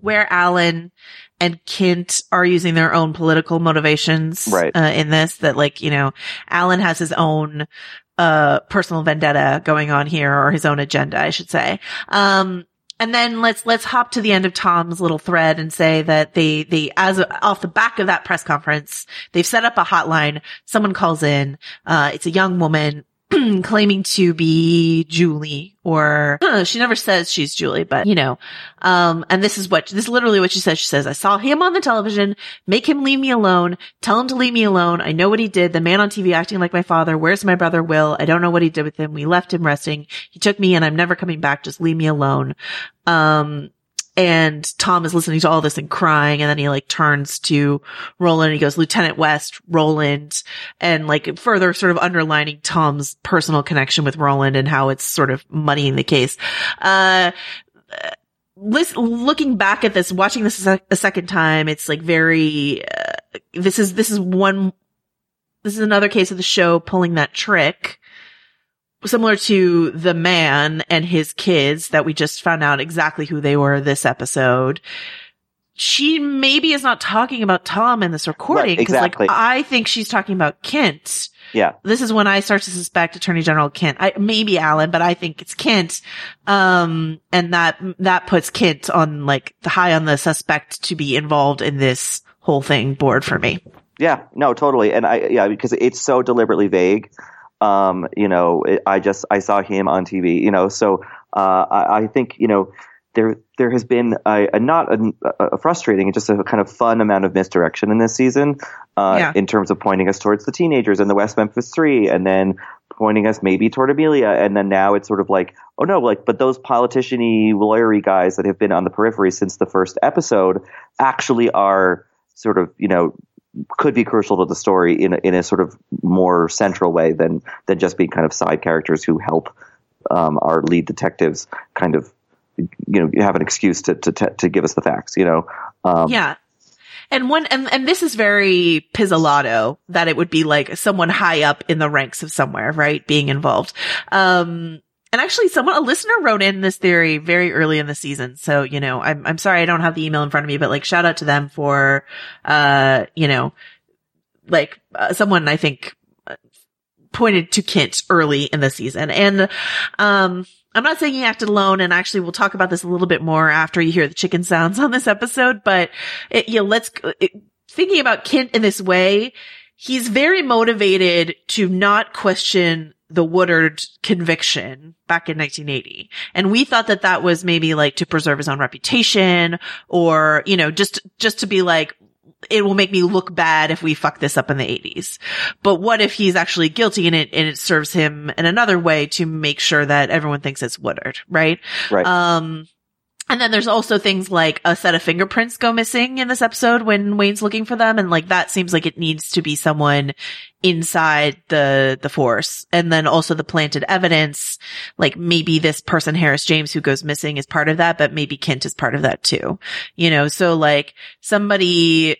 Speaker 4: where Alan and Kent are using their own political motivations
Speaker 5: Right.
Speaker 4: uh, in this that like, you know, Alan has his own uh personal vendetta going on here or his own agenda, I should say. Um and then let's let's hop to the end of Tom's little thread and say that the they as off the back of that press conference, they've set up a hotline. Someone calls in. Uh, it's a young woman claiming to be Julie or she never says she's Julie, but you know, um, and this is what, this is literally what she says. She says, I saw him on the television, make him leave me alone, tell him to leave me alone. I know what he did. The man on TV acting like my father. Where's my brother Will? I don't know what he did with him. We left him resting. He took me and I'm never coming back. Just leave me alone. Um, and Tom is listening to all this and crying. And then he like turns to Roland and he goes, Lieutenant West, Roland, and like further sort of underlining Tom's personal connection with Roland and how it's sort of muddying the case. Uh, lis- looking back at this, watching this a, a second time, it's like very, uh, this is, this is one, this is another case of the show pulling that trick similar to the man and his kids that we just found out exactly who they were this episode. She maybe is not talking about Tom in this recording
Speaker 5: Right, exactly.
Speaker 4: like I think she's talking about Kent.
Speaker 5: Yeah.
Speaker 4: This is when I start to suspect Attorney General Kent. I, maybe Alan, but I think it's Kent. Um, and that, that puts Kent on like the high on the suspect to be involved in this whole thing board for me.
Speaker 5: Yeah, no, totally. And I, yeah, because it's so deliberately vague. Um, you know, it, I just, I saw him on TV, you know, so, uh, I, I think, you know, there, there has been a, a not a, a frustrating, just a kind of fun amount of misdirection in this season, uh,
Speaker 4: Yeah.
Speaker 5: in terms of pointing us towards the teenagers and the West Memphis Three, and then pointing us maybe toward Amelia, and then now it's sort of like, oh no, like, but those politician-y, lawyery guys that have been on the periphery since the first episode actually are sort of, you know, could be crucial to the story in a, in a sort of more central way than than just being kind of side characters who help um, our lead detectives kind of you know have an excuse to to to give us the facts. You know, um,
Speaker 4: Yeah. And one, and, and this is very Pizzolatto that it would be like someone high up in the ranks of somewhere, right? Being involved. Um, and actually someone, a listener wrote in this theory very early in the season. So, you know, I'm, I'm sorry I don't have the email in front of me, but like shout out to them for, uh, you know, like uh, someone I think uh, pointed to Kent early in the season. And, um, I'm not saying he acted alone, and actually we'll talk about this a little bit more after you hear the chicken sounds on this episode, but it, you know, let's, it, thinking about Kent in this way, he's very motivated to not question the Woodard conviction back in 1980. And we thought that that was maybe like to preserve his own reputation or, you know, just, just to be like, it will make me look bad if we fuck this up in the 80s. But what if he's actually guilty and it and it serves him in another way to make sure that everyone thinks it's Woodard, right?
Speaker 5: Right.
Speaker 4: Um, and then there's also things like a set of fingerprints go missing in this episode when Wayne's looking for them. And like that seems like it needs to be someone inside the, the force. And then also the planted evidence, like maybe this person, Harris James, who goes missing is part of that, but maybe Kent is part of that too. You know, so like somebody,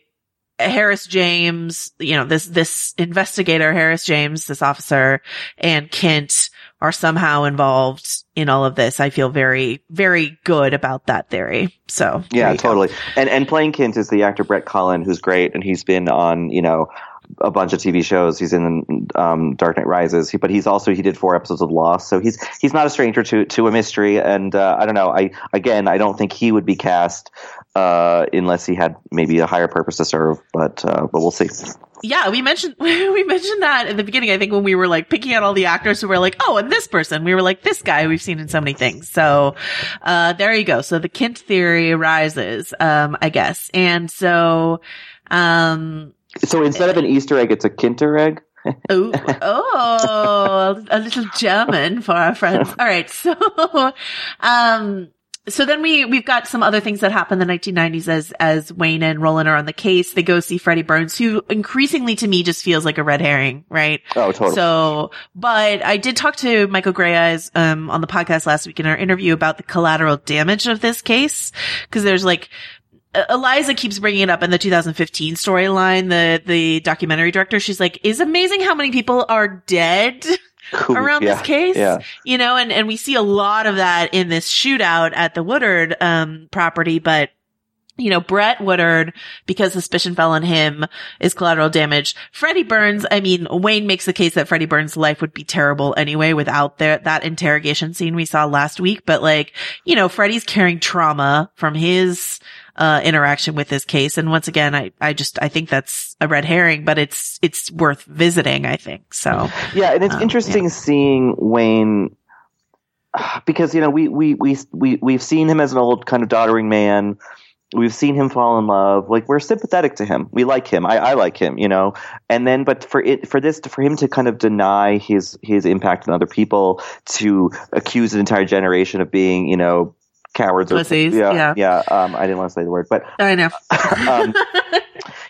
Speaker 4: Harris James, you know, this, this investigator, Harris James, this officer and Kent are somehow involved in all of this. I feel very, very good about that theory. So
Speaker 5: Yeah,
Speaker 4: go.
Speaker 5: totally. And and playing Kent is the actor Brett Cullen, who's great, and he's been on you know a bunch of TV shows. He's in um, Dark Knight Rises, he, but he's also he did four episodes of Lost, so he's he's not a stranger to to a mystery. And uh, I don't know. I again, I don't think he would be cast uh, unless he had maybe a higher purpose to serve. But uh, but we'll see.
Speaker 4: Yeah, we mentioned we mentioned that in the beginning. I think when we were like picking out all the actors who were like, oh, and this person, we were like, this guy we've seen in so many things. So, uh, there you go. So the Kint theory arises, um, I guess, and so, um,
Speaker 5: So instead of an Easter egg, it's a Kinter egg.
Speaker 4: oh, oh, a little German for our friends. All right. So, um, so then we, we've got some other things that happen in the 1990s as, as Wayne and Roland are on the case. They go see Freddie Burns, who increasingly to me just feels like a red herring, right?
Speaker 5: Oh, totally.
Speaker 4: So, but I did talk to Michael Greyeyes, um, on the podcast last week in our interview about the collateral damage of this case. Cause there's like, Eliza keeps bringing it up in the 2015 storyline. The, the documentary director, she's like, is amazing how many people are dead
Speaker 5: Cool.
Speaker 4: around
Speaker 5: Yeah,
Speaker 4: this case.
Speaker 5: Yeah.
Speaker 4: You know, and, and we see a lot of that in this shootout at the Woodard, um, property, but you know, Brett Woodard, because suspicion fell on him, is collateral damage. Freddie Burns, I mean, Wayne makes the case that Freddie Burns' life would be terrible anyway without their, that interrogation scene we saw last week. But like, you know, Freddie's carrying trauma from his, uh, interaction with this case. And once again, I, I just, I think that's a red herring, but it's, it's worth visiting, I think. So,
Speaker 5: Yeah, and it's
Speaker 4: Um,
Speaker 5: interesting seeing Wayne because you know we we we we we've seen him as an old kind of doddering man. We've seen him fall in love. Like we're sympathetic to him. We like him. I, I like him. You know. And then, but for it for this for him to kind of deny his his impact on other people, to accuse an entire generation of being you know cowards or
Speaker 4: Pussies,
Speaker 5: yeah
Speaker 4: yeah.
Speaker 5: yeah. Um, I didn't want to say the word, but
Speaker 4: I know.
Speaker 5: um,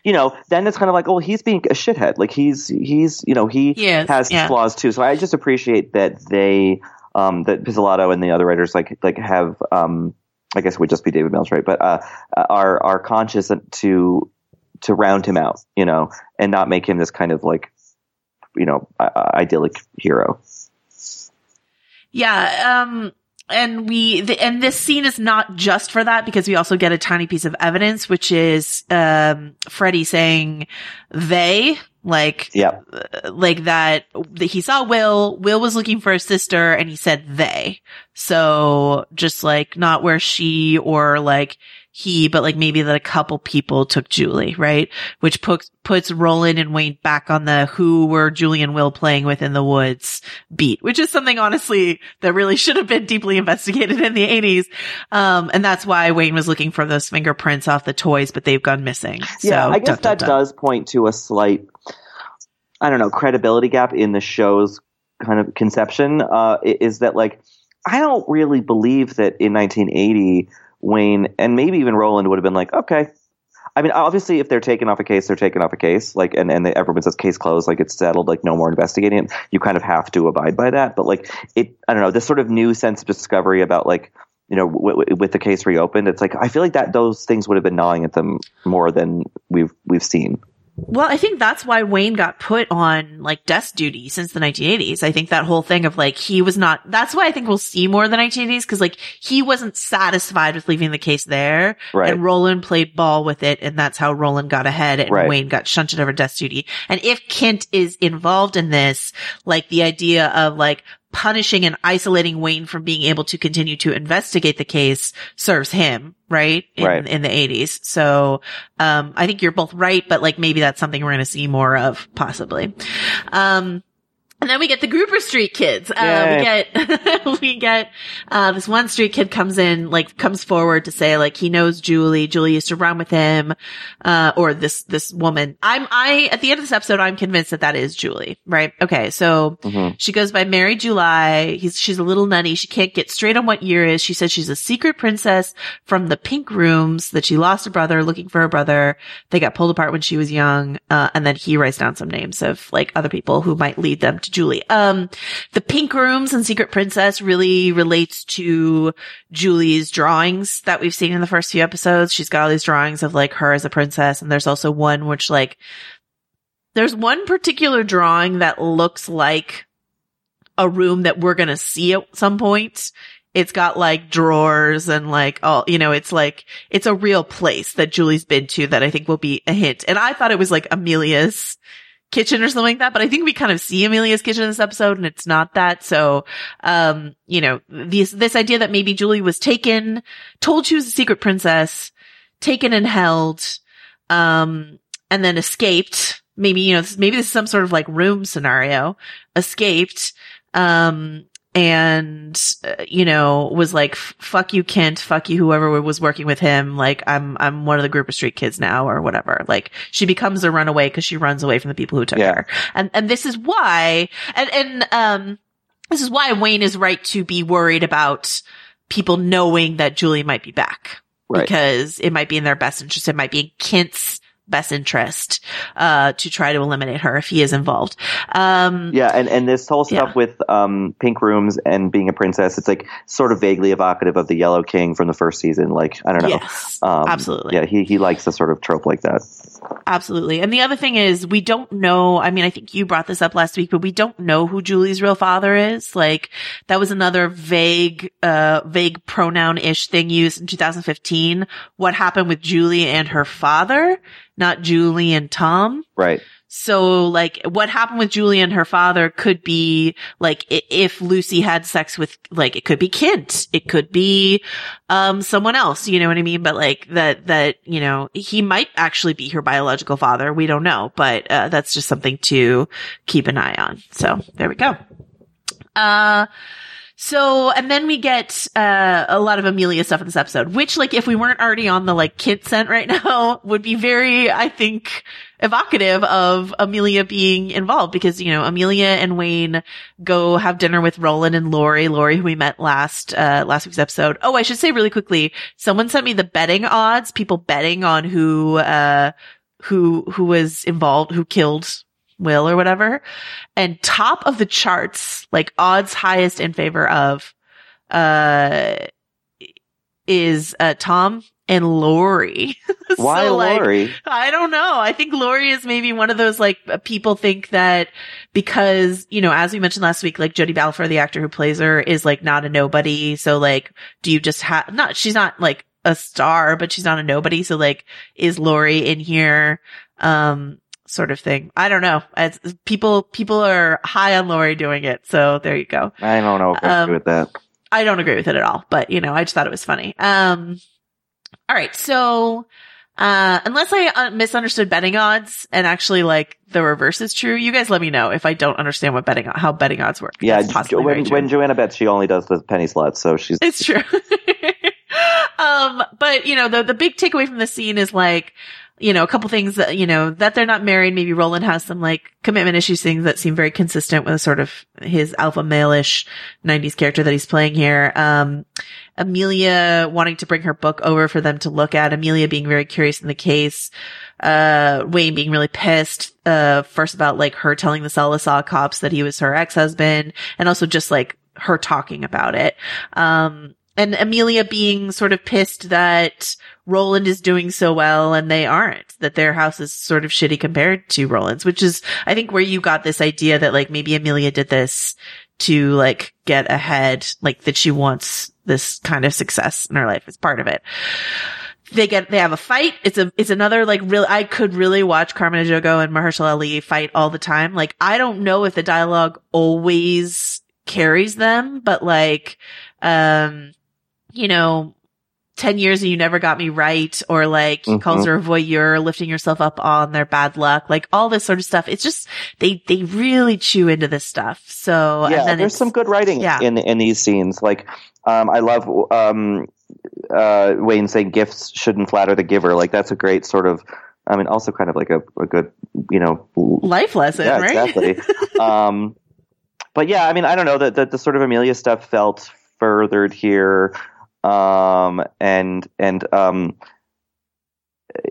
Speaker 5: you know, then it's kind of like, oh, he's being a shithead. Like he's he's you know he has
Speaker 4: yeah.
Speaker 5: flaws too. So I just appreciate that they um, that Pizzolatto and the other writers like like have um, I guess it would just be David Milch, right? But uh, are are conscious to to round him out, you know, and not make him this kind of like you know uh, idyllic hero.
Speaker 4: Yeah. Um, and we, the, and this scene is not just for that because we also get a tiny piece of evidence, which is, um, Freddie saying they, like,
Speaker 5: Yeah,
Speaker 4: uh, like that, that he saw Will, Will was looking for his sister and he said they. So just like not where she or like he, but like maybe that a couple people took Julie, right? Which puts, puts Roland and Wayne back on the who were Julie and Will playing with in the woods beat, which is something honestly that really should have been deeply investigated in the 80s. Um, and that's why Wayne was looking for those fingerprints off the toys, but they've gone missing. So,
Speaker 5: yeah. I guess
Speaker 4: dun, dun,
Speaker 5: that
Speaker 4: dun.
Speaker 5: does point to a slight, I don't know, credibility gap in the show's kind of conception. Uh, is that like I don't really believe that in 1980 Wayne and maybe even Roland would have been like, okay. I mean, obviously, if they're taken off a case, they're taken off a case. Like, and and everyone says case closed, like it's settled, like no more investigating it. You kind of have to abide by that. But like, it, I don't know, this sort of new sense of discovery about like, you know, w- w- with the case reopened, it's like I feel like that those things would have been gnawing at them more than we've we've seen.
Speaker 4: Well, I think that's why Wayne got put on like desk duty since the 1980s. I think that whole thing of like he was not, that's why I think we'll see more of the 1980s because like he wasn't satisfied with leaving the case there.
Speaker 5: Right.
Speaker 4: And Roland played ball with it and that's how Roland got ahead and
Speaker 5: Right.
Speaker 4: Wayne got shunted over desk duty. And if Kent is involved in this, like the idea of like, punishing and isolating Wayne from being able to continue to investigate the case serves him, right? In,
Speaker 5: Right.
Speaker 4: in the 80s. So, um, I think you're both right, but like maybe that's something we're going to see more of possibly. Um, and then we get the Grouper Street kids. Uh, we get, we get, uh, this one street kid comes in, like, comes forward to say, like, he knows Julie. Julie used to run with him, uh, or this, this woman. I'm, I, at the end of this episode, I'm convinced that that is Julie, right? Okay. So
Speaker 5: Mhm.
Speaker 4: she goes by Mary July. He's, she's a little nutty. She can't get straight on what year is. She says she's a secret princess from the pink rooms that she lost a brother looking for her brother. They got pulled apart when she was young. Uh, and then he writes down some names of like other people who might lead them to Julie. Um, the pink rooms and secret princess really relates to Julie's drawings that we've seen in the first few episodes. She's got all these drawings of like her as a princess. And there's also one which like, there's one particular drawing that looks like a room that we're going to see at some point. It's got like drawers and like all, you know, it's like, it's a real place that Julie's been to that I think will be a hint. And I thought it was like Amelia's kitchen or something like that, but I think we kind of see Amelia's kitchen in this episode and it's not that. So, um, you know, this, this idea that maybe Julie was taken, told she was a secret princess, taken and held, um, and then escaped. Maybe, you know, this, maybe this is some sort of like room scenario, escaped, um, and, uh, you know, was like, fuck you, Kent, fuck you, whoever was working with him. Like, I'm, I'm one of the group of street kids now or whatever. Like, she becomes a runaway because she runs away from the people who took
Speaker 5: Yeah.
Speaker 4: her. And, and this is why, and, and, um, this is why Wayne is right to be worried about people knowing that Julie might be back
Speaker 5: Right.
Speaker 4: because it might be in their best interest. It might be in Kent's best interest, uh, to try to eliminate her if he is involved. Um,
Speaker 5: Yeah, and, and this whole stuff
Speaker 4: Yeah.
Speaker 5: with um, pink rooms and being a princess, it's like sort of vaguely evocative of the Yellow King from the first season. Like, I don't know.
Speaker 4: Yes,
Speaker 5: Um,
Speaker 4: absolutely.
Speaker 5: Yeah, he, he likes a sort of trope like that.
Speaker 4: Absolutely. And the other thing is we don't know, I mean, I think you brought this up last week, but we don't know who Julie's real father is. Like that was another vague, uh, vague pronoun-ish thing used in 2015. What happened with Julie and her father, not Julie and Tom.
Speaker 5: Right.
Speaker 4: So like what happened with Julie and her father could be like if Lucy had sex with like it could be Kent, it could be um someone else, you know what I mean? But like that that you know he might actually be her biological father. We don't know, but uh, that's just something to keep an eye on. So there we go. Uh. So, and then we get, uh, a lot of Amelia stuff in this episode, which like if we weren't already on the like kid scent right now would be very, I think, evocative of Amelia being involved because, you know, Amelia and Wayne go have dinner with Roland and Lori, Lori, who we met last, uh, last week's episode. Oh, I should say really quickly, someone sent me the betting odds, people betting on who, uh, who, who was involved, who killed Will or whatever. And top of the charts, like odds highest in favor of, uh, is, uh, Tom and Lori.
Speaker 5: Why
Speaker 4: So, like,
Speaker 5: Lori?
Speaker 4: I don't know. I think Lori is maybe one of those like uh, people think that because, you know, as we mentioned last week, like Jodie Balfour, the actor who plays her is like not a nobody. So like, do you just have, not, she's not like a star, but she's not a nobody. So like, is Lori in here? Um, sort of thing. I don't know. It's, people, people are high on Lori doing it. So there you go.
Speaker 5: I don't know if I
Speaker 4: Um,
Speaker 5: agree with that.
Speaker 4: I don't agree with it at all, but you know, I just thought it was funny. Um, all right. So, uh, unless I uh, misunderstood betting odds and actually like the reverse is true, you guys let me know if I don't understand what betting, how betting odds work.
Speaker 5: Yeah,
Speaker 4: possibly
Speaker 5: when, when Joanna bets, she only does the penny slots, so she's
Speaker 4: It's true. um, but you know, the, the big takeaway from the scene is like, you know, a couple things that, you know, that they're not married. Maybe Roland has some like commitment issues, things that seem very consistent with sort of his alpha male-ish 90s character that he's playing here. Um, Amelia wanting to bring her book over for them to look at. Amelia being very curious in the case. Uh, Wayne being really pissed, uh, first about like her telling the Salazar cops that he was her ex-husband and also just like her talking about it. Um, and Amelia being sort of pissed that Roland is doing so well and they aren't, that their house is sort of shitty compared to Roland's, which is, I think where you got this idea that like maybe Amelia did this to like get ahead, like that she wants this kind of success in her life as part of it. They get, they have a fight. It's a, it's another like real, I could really watch Carmen Ejogo and Mahershala Ali fight all the time. Like, I don't know if the dialogue always carries them, but like, um, you know, 10 years and you never got me right, or like he calls
Speaker 5: Mhm.
Speaker 4: her a voyeur, lifting yourself up on their bad luck, like all this sort of stuff. It's just, they, they really chew into this stuff. So,
Speaker 5: yeah,
Speaker 4: and then
Speaker 5: there's some good writing
Speaker 4: yeah.
Speaker 5: in in these scenes. Like, um, I love um, uh, Wayne saying gifts shouldn't flatter the giver. Like, that's a great sort of. I mean, also kind of like a, a good, you know,
Speaker 4: life lesson,
Speaker 5: yeah,
Speaker 4: right?
Speaker 5: exactly. um, but yeah, I mean, I don't know that the, the sort of Amelia stuff felt furthered here, um, and and um,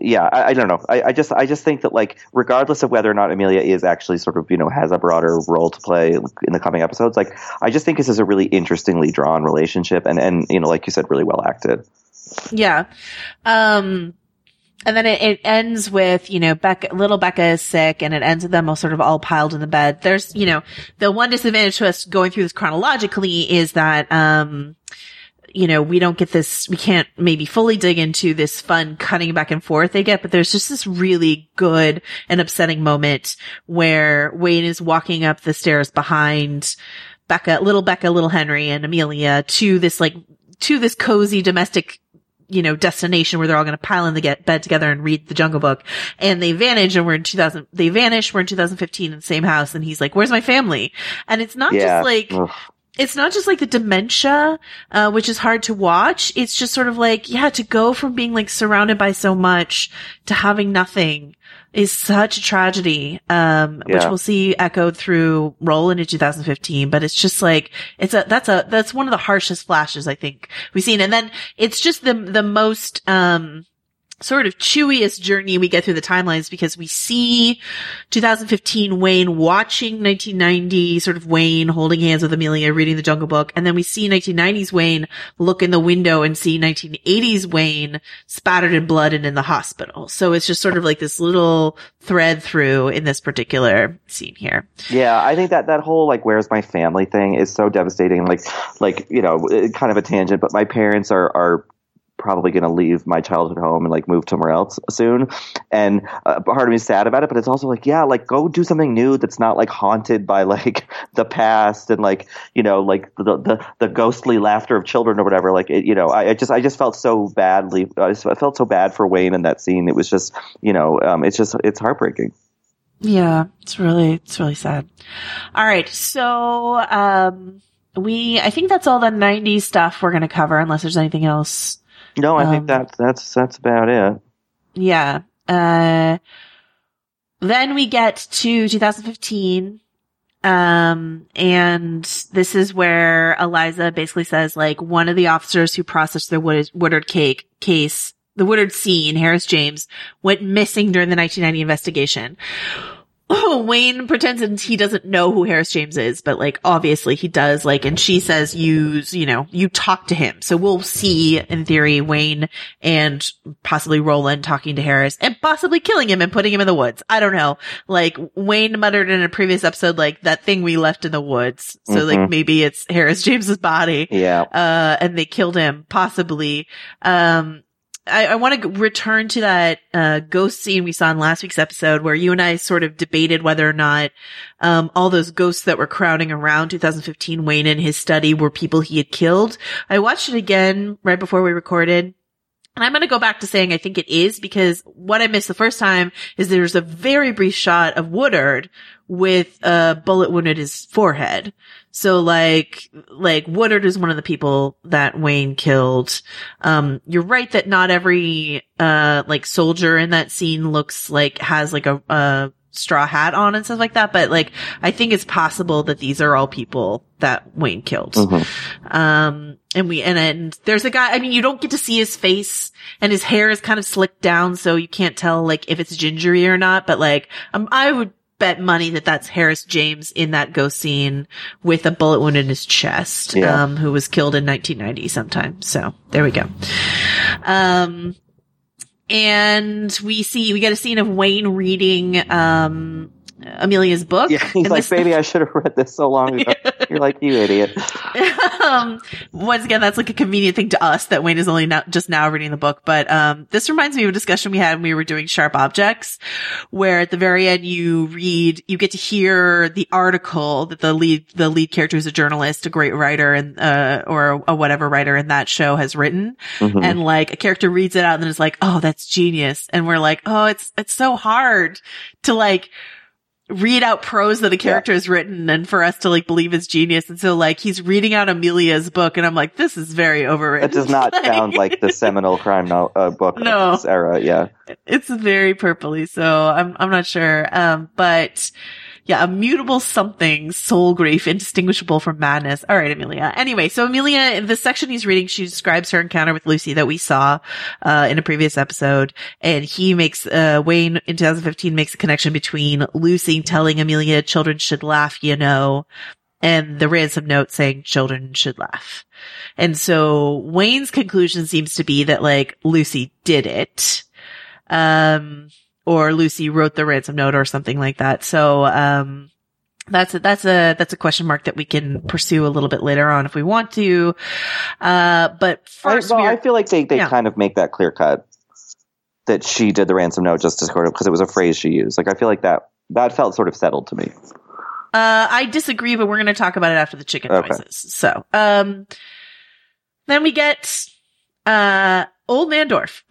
Speaker 5: yeah, I, I don't know. I, I just I just think that like regardless of whether or not Amelia is actually sort of you know has a broader role to play in the coming episodes, like I just think this is a really interestingly drawn relationship, and and you know like you said, really well acted.
Speaker 4: Yeah. Um, and then it, it ends with, you know, Becca, little Becca is sick and it ends with them all sort of all piled in the bed. There's, you know, the one disadvantage to us going through this chronologically is that, um, you know, we don't get this, we can't maybe fully dig into this fun cutting back and forth they get, but there's just this really good and upsetting moment where Wayne is walking up the stairs behind Becca, little Becca, little Henry and Amelia to this like, to this cozy domestic you know, destination where they're all going to pile in the get bed together and read the Jungle Book. And they vanish and we're in 2000, they vanish. We're in 2015 in the same house. And he's like, where's my family? And it's not
Speaker 5: yeah,
Speaker 4: just like,
Speaker 5: Ugh.
Speaker 4: It's not just like the dementia, uh, which is hard to watch. It's just sort of like, yeah, to go from being like surrounded by so much to having nothing is such a tragedy, um, which we'll see echoed through roll into 2015. But it's just like, it's a, that's a, that's one of the harshest flashes I think we've seen. And then it's just the, the most, um, sort of chewiest journey we get through the timelines because we see 2015 Wayne watching 1990 sort of Wayne holding hands with Amelia reading the Jungle Book. And then we see 1990s Wayne look in the window and see 1980s Wayne spattered in blood and in the hospital. So it's just sort of like this little thread through in this particular scene here.
Speaker 5: Yeah, I think that that whole like "Where's my family" thing is so devastating. Like, like you know, kind of a tangent, but my parents are are probably going to leave my childhood home and like move somewhere else soon, and uh, part of me is sad about it, but it's also like, yeah, like go do something new that's not like haunted by like the past and like you know like the the, the ghostly laughter of children or whatever. Like, it, you know, I, I just I just felt so badly. I, just, I felt so bad for Wayne in that scene. It was just you know, um, it's just it's heartbreaking.
Speaker 4: Yeah, it's really, it's really sad. All right. So, um, we, I think that's all the 90s stuff we're going to cover unless there's anything else.
Speaker 5: No, I
Speaker 4: Um,
Speaker 5: think that that's that's about it.
Speaker 4: Yeah. Uh, then we get to 2015. Um, and this is where Eliza basically says like one of the officers who processed the Wood- Woodard cake case, the Woodard scene, Harris James, went missing during the 1990 investigation. Wayne pretends he doesn't know who Harris James is, but like obviously he does. Like, and she says, use, you know, you talk to him. So we'll see in theory Wayne and possibly Roland talking to Harris and possibly killing him and putting him in the woods. I don't know. Like Wayne muttered in a previous episode, like that thing we left in the woods. So like
Speaker 5: Mhm.
Speaker 4: maybe it's Harris James's body
Speaker 5: Yeah.
Speaker 4: uh, and they killed him, possibly. Um, I, I want to return to that uh, ghost scene we saw in last week's episode where you and I sort of debated whether or not um, all those ghosts that were crowding around 2015 Wayne in his study were people he had killed. I watched it again right before we recorded. And I'm going to go back to saying I think it is because what I missed the first time is there's a very brief shot of Woodard with a bullet wound at his forehead. So like, like Woodard is one of the people that Wayne killed. Um, you're right that not every, uh, like soldier in that scene looks like has like a, a straw hat on and stuff like that. But like, I think it's possible that these are all people that Wayne killed.
Speaker 5: Mhm.
Speaker 4: Um, and we, and, and there's a guy, I mean, you don't get to see his face and his hair is kind of slicked down. So you can't tell like if it's gingery or not, but like, um, I would bet money that that's Harris James in that ghost scene with a bullet wound in his chest,
Speaker 5: Yeah.
Speaker 4: um, who was killed in 1990 sometime. So there we go. Um, and we see, we get a scene of Wayne reading, um, Amelia's book.
Speaker 5: Yeah, he's like,
Speaker 4: this-
Speaker 5: baby, I should have read this so long ago. You're like, you idiot.
Speaker 4: um, once again, that's like a convenient thing to us that Wayne is only now, just now reading the book. But, um, this reminds me of a discussion we had when we were doing Sharp Objects, where at the very end you read, you get to hear the article that the lead, the lead character is a journalist, a great writer and, uh, or a whatever writer in that show has written.
Speaker 5: Mhm.
Speaker 4: And like a character reads it out and then it's like, oh, that's genius. And we're like, oh, it's, it's so hard to like, read out prose that a character has written and for us to like believe it's genius. And so like he's reading out Amelia's book and I'm like, this is very overwritten.
Speaker 5: That does not sound like the seminal crime no- uh, book
Speaker 4: No.
Speaker 5: of this era. Yeah.
Speaker 4: it's very purpley. So I'm, I'm not sure. Um, but yeah, a mutable something, soul grief, indistinguishable from madness. All right, Amelia. Anyway, so Amelia, in the section he's reading, she describes her encounter with Lucy that we saw, uh, in a previous episode. And he makes, uh, Wayne in 2015 makes a connection between Lucy telling Amelia children should laugh, you know, and the ransom note saying children should laugh. And so Wayne's conclusion seems to be that like Lucy did it. Um, or Lucy wrote the ransom note or something like that. So, um, that's a, that's a, that's a question mark that we can pursue a little bit later on if we want to. Uh, but
Speaker 5: I,
Speaker 4: first,
Speaker 5: well, I feel like they, they
Speaker 4: Yeah.
Speaker 5: kind of make that clear cut that she did the ransom note just to sort of because it was a phrase she used. Like I feel like that that felt sort of settled to me.
Speaker 4: Uh, I disagree, but we're going to talk about it after the chicken
Speaker 5: Okay.
Speaker 4: noises. So, um, then we get, uh, Old Man Dorff.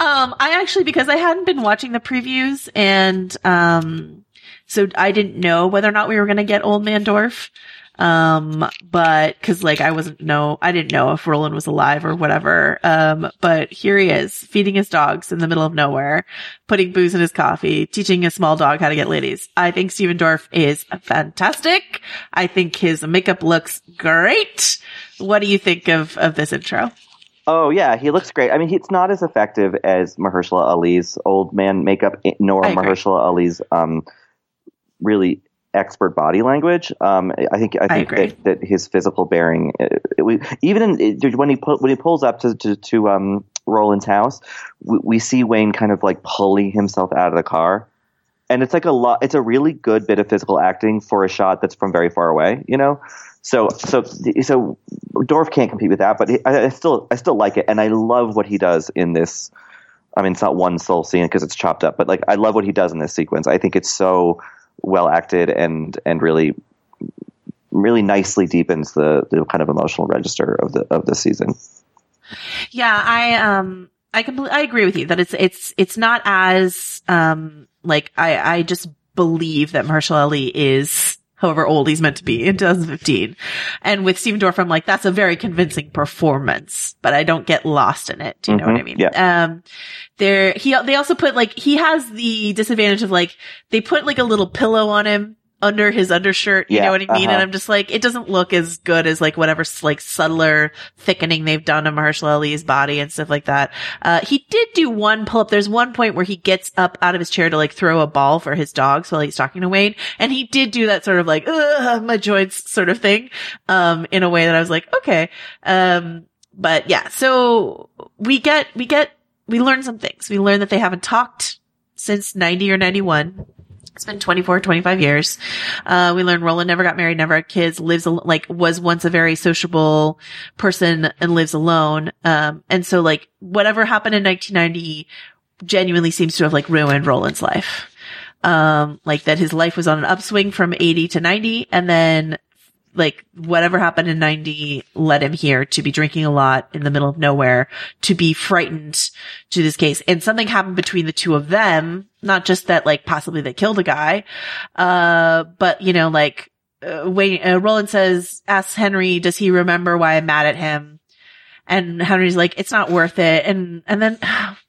Speaker 4: um, I actually, because I hadn't been watching the previews and, um, so I didn't know whether or not we were going to get Old Man Dorff. Um, but cause like I wasn't know, I didn't know if Roland was alive or whatever. Um, but here he is feeding his dogs in the middle of nowhere, putting booze in his coffee, teaching a small dog how to get ladies. I think Stephen Dorff is fantastic. I think his makeup looks great. What do you think of, of this intro?
Speaker 5: Oh yeah, he looks great. I mean, he, it's not as effective as Mahershala Ali's old man makeup, nor Mahershala Ali's um, really expert body language. Um, I think I think
Speaker 4: agree.
Speaker 5: that, that his physical bearing, uh, we, even in, it- when he pu- when he pulls up to to, to um, Roland's house, we, we see Wayne kind of like pulling himself out of the car. And it's like a lot. It's a really good bit of physical acting for a shot that's from very far away. You know, so so so Dorff can't compete with that, but I, I still I still like it, and I love what he does in this. I mean, it's not one sole scene because it's chopped up, but like I love what he does in this sequence. I think it's so well acted and and really really nicely deepens the, the kind of emotional register of the of the season.
Speaker 4: Yeah, I um I completely I agree with you that it's it's it's not as um like I I just believe that Mahershala Ali is however old he's meant to be in 2015. And with Stephen Dorff, I'm like, that's a very convincing performance, but I don't get lost in it. Do you know what I
Speaker 5: Mhm,
Speaker 4: mean?
Speaker 5: yeah.
Speaker 4: Um, there, he, they also put like, he has the disadvantage of like, they put like a little pillow on him under his undershirt. You
Speaker 5: Yeah,
Speaker 4: know what I mean?
Speaker 5: uh-huh.
Speaker 4: And I'm just like, it doesn't look as good as like whatever like subtler thickening they've done to Mahershala Ali's body and stuff like that. Uh, he did do one pull up. There's one point where he gets up out of his chair to like throw a ball for his dogs while he's talking to Wayne. And he did do that sort of like, Ugh, my joints sort of thing. Um, in a way that I was like, okay. Um, but yeah, so we get, we get, we learn some things. We learn that they haven't talked since 90 or 91. It's been 24, 25 years. Uh, we learned Roland never got married, never had kids, lives, al- like, was once a very sociable person and lives alone. Um, and so like, whatever happened in 1990 genuinely seems to have like ruined Roland's life. Um, like that his life was on an upswing from 80 to 90 and then like whatever happened in 90 led him here to be drinking a lot in the middle of nowhere, to be frightened to this case. And something happened between the two of them, not just that like possibly they killed a guy, uh, but you know, like, uh, uh, Roland says, asks Henry, does he remember why I'm mad at him? And Henry's like, it's not worth it. And, and then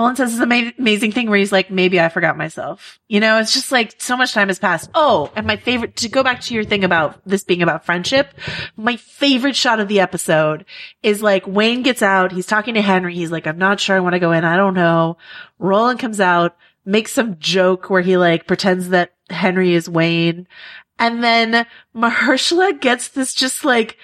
Speaker 4: Roland says this ama- amazing thing where he's like, maybe I forgot myself. You know, it's just like so much time has passed. Oh, and my favorite, to go back to your thing about this being about friendship, my favorite shot of the episode is like Wayne gets out. He's talking to Henry. He's like, I'm not sure I want to go in. I don't know. Roland comes out, makes some joke where he like pretends that Henry is Wayne. And then Mahershala gets this just like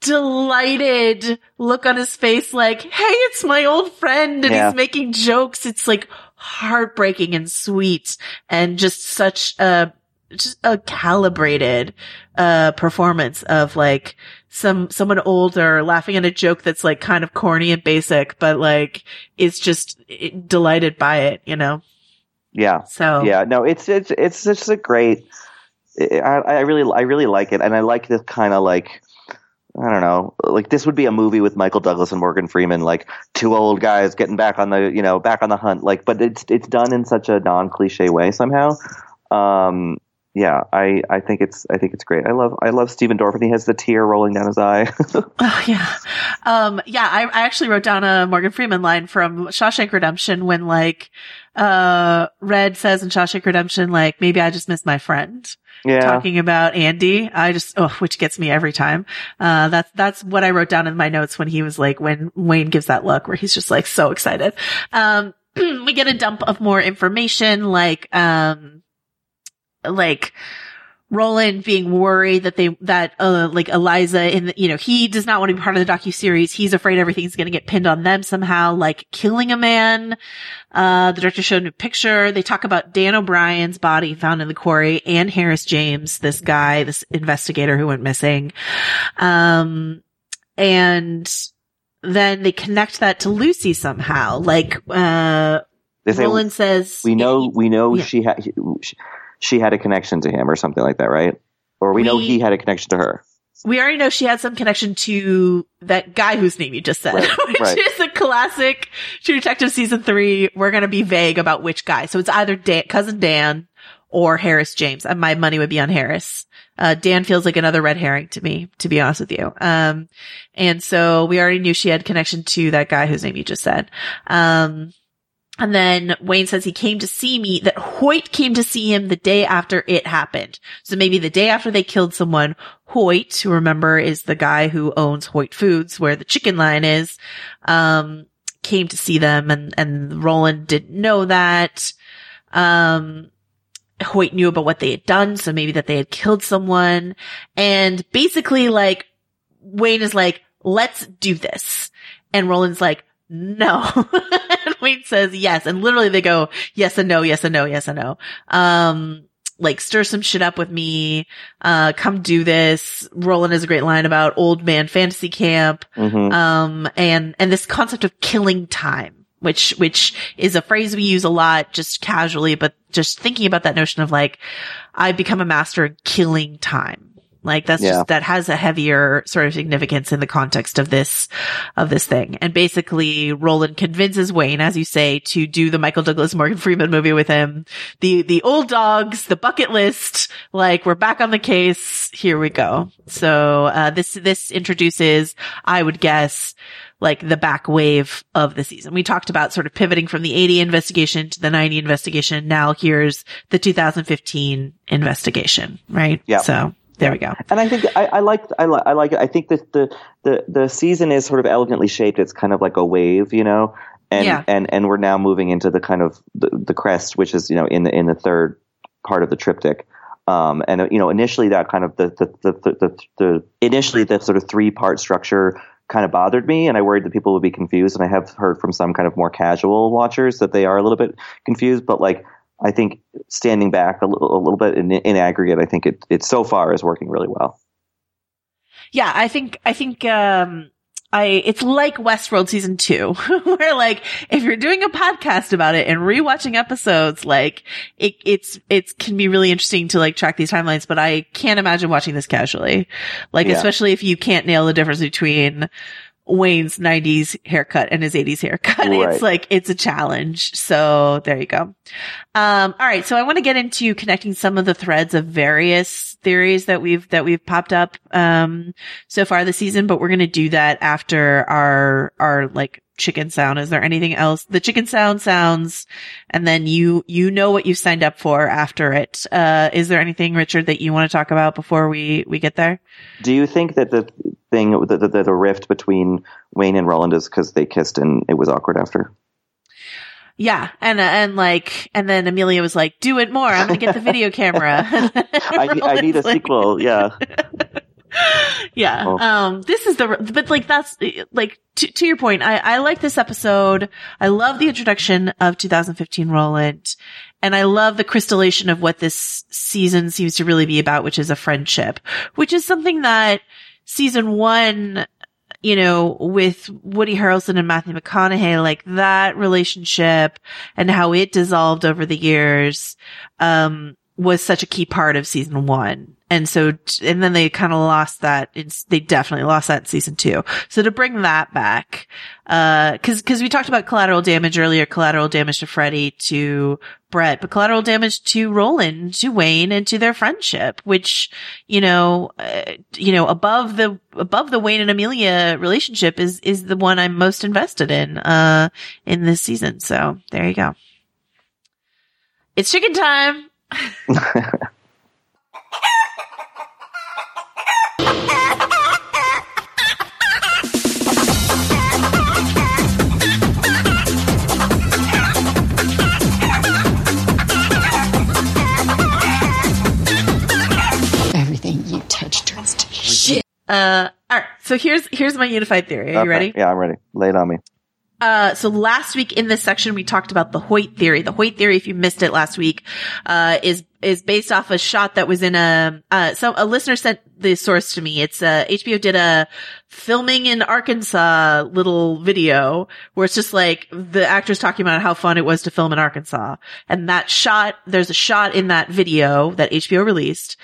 Speaker 4: delighted look on his face like, hey, it's my old friend and
Speaker 5: Yeah.
Speaker 4: he's making jokes. It's like heartbreaking and sweet and just such a just a calibrated uh performance of like some someone older laughing at a joke that's like kind of corny and basic, but like is just delighted by it, you know.
Speaker 5: Yeah.
Speaker 4: So
Speaker 5: Yeah, no, it's it's it's just a great. I, I really I really like it, and I like this kind of like I don't know, like this would be a movie with Michael Douglas and Morgan Freeman, like two old guys getting back on the you know back on the hunt, like but it's it's done in such a non cliche way somehow. Um, yeah, I, I think it's I think it's great. I love I love Stephen Dorff, and he has the tear rolling down his eye.
Speaker 4: Oh yeah, um, yeah. I, I actually wrote down a Morgan Freeman line from Shawshank Redemption when like uh Red says in Shawshank Redemption like maybe I just miss my friend.
Speaker 5: Yeah,
Speaker 4: Talking about Andy, I just oh, which gets me every time. Uh, that's that's what I wrote down in my notes when he was like when Wayne gives that look where he's just like so excited. Um, we get a dump of more information like um, like Roland being worried that they, that, uh, like Eliza and, you know, he does not want to be part of the docu-series. He's afraid everything's going to get pinned on them somehow, like killing a man. Uh, the director showed a new picture. They talk about Dan O'Brien's body found in the quarry and Harris James, this guy, this investigator who went missing. Um, and then they connect that to Lucy somehow. Like, uh,
Speaker 5: say
Speaker 4: Roland says,
Speaker 5: we know we know
Speaker 4: Yeah.
Speaker 5: she had she, she had a connection to him or something like that, right? Or we, know he had a connection to her.
Speaker 4: we already know she had some connection to that guy whose name you just said,
Speaker 5: Right,
Speaker 4: which
Speaker 5: right.
Speaker 4: is a classic True Detective season three. We're going to be vague about which guy. So it's either Dan, cousin Dan or Harris James. And my money would be on Harris. Uh, Dan feels like another red herring to me, to be honest with you. Um, and so we already knew she had connection to that guy whose name you just said. Um, and then Wayne says he came to see me, that Hoyt came to see him the day after it happened. So maybe the day after they killed someone, Hoyt, who remember is the guy who owns Hoyt Foods, where the chicken line is, um, came to see them and, and Roland didn't know that. Um, Hoyt knew about what they had done, so maybe that they had killed someone. And basically like, Wayne is like, let's do this. And Roland's like, no. Wayne says yes. And literally they go, yes and no, yes and no, yes and no. Um, like stir some shit up with me. Uh, come do this. Roland has a great line about old man fantasy camp.
Speaker 5: hmm
Speaker 4: Um, and, and this concept of killing time, which, which is a phrase we use a lot just casually, but just thinking about that notion of like, I've become a master at killing time. Like that's
Speaker 5: Yeah.
Speaker 4: just, that has a heavier sort of significance in the context of this, of this thing. And basically Roland convinces Wayne, as you say, to do the Michael Douglas Morgan Freeman movie with him. The, the old dogs, the bucket list, like we're back on the case. Here we go. So, uh, this, this introduces, I would guess, like the back wave of the season. We talked about sort of pivoting from the 80 investigation to the 90 investigation. Now here's the 2015 investigation, right?
Speaker 5: Yeah.
Speaker 4: So there we go.
Speaker 5: And I think I, I like I, li- I like it. I think that the, the the season is sort of elegantly shaped. It's kind of like a wave, you know, and
Speaker 4: Yeah.
Speaker 5: and and we're now moving into the kind of the, the crest, which is you know in the in the third part of the triptych. Um, and you know, initially that kind of the the the the, the, the initially the sort of three part structure kind of bothered me, and I worried that people would be confused. And I have heard from some kind of more casual watchers that they are a little bit confused. But like, I think standing back a little, a little bit in, in aggregate, I think it it so far is working really well.
Speaker 4: Yeah, I think, I think, um, I, it's like Westworld season two, where like, if you're doing a podcast about it and rewatching episodes, like, it, it's, it can be really interesting to like track these timelines, but I can't imagine watching this casually. Like,
Speaker 5: Yeah.
Speaker 4: especially if you can't nail the difference between Wayne's 90s haircut and his 80s haircut.
Speaker 5: Right.
Speaker 4: It's like, it's a challenge. So there you go. Um, all right. So I want to get into connecting some of the threads of various theories that we've, that we've popped up, um, so far this season, but we're going to do that after our, our like chicken sound. Is there anything else? The chicken sound sounds, and then you, you know what you signed up for after it. Uh, is there anything, Richard, that you want to talk about before we, we get there?
Speaker 5: Do you think that the thing, the, the, the rift between Wayne and Roland is because they kissed and it was awkward after?
Speaker 4: Yeah. And, uh, and like, and then Amelia was like, do it more. I'm going to get the video camera.
Speaker 5: I, I need a
Speaker 4: like-
Speaker 5: sequel. Yeah.
Speaker 4: Yeah.
Speaker 5: Oh.
Speaker 4: Um, this is the, but like that's, like, to, to your point, I, I like this episode. I love the introduction of 2015 Roland. And I love the crystallization of what this season seems to really be about, which is a friendship, which is something that season one, you know, with Woody Harrelson and Matthew McConaughey, like that relationship and how it dissolved over the years, um, was such a key part of season one. And so, and then they kind of lost that. It's, they definitely lost that in season two. So to bring that back, uh, cause, cause we talked about collateral damage earlier, collateral damage to Freddie, to Brett, but collateral damage to Roland, to Wayne, and to their friendship, which, you know, uh, you know, above the, above the Wayne and Amelia relationship is, is the one I'm most invested in, uh, in this season. So there you go. It's chicken time.
Speaker 2: Everything you touch turns to shit.
Speaker 4: Uh, all right. So here's here's my unified theory. Are you ready?
Speaker 5: Yeah, I'm ready. Lay it on me.
Speaker 4: Uh, so last week in this section we talked about the Hoyt theory. The Hoyt theory, if you missed it last week, uh, is is based off a shot that was in a uh, so a listener sent the source to me. It's uh HBO did a filming in Arkansas little video where it's just like the actors talking about how fun it was to film in Arkansas. And that shot, there's a shot in that video that HBO released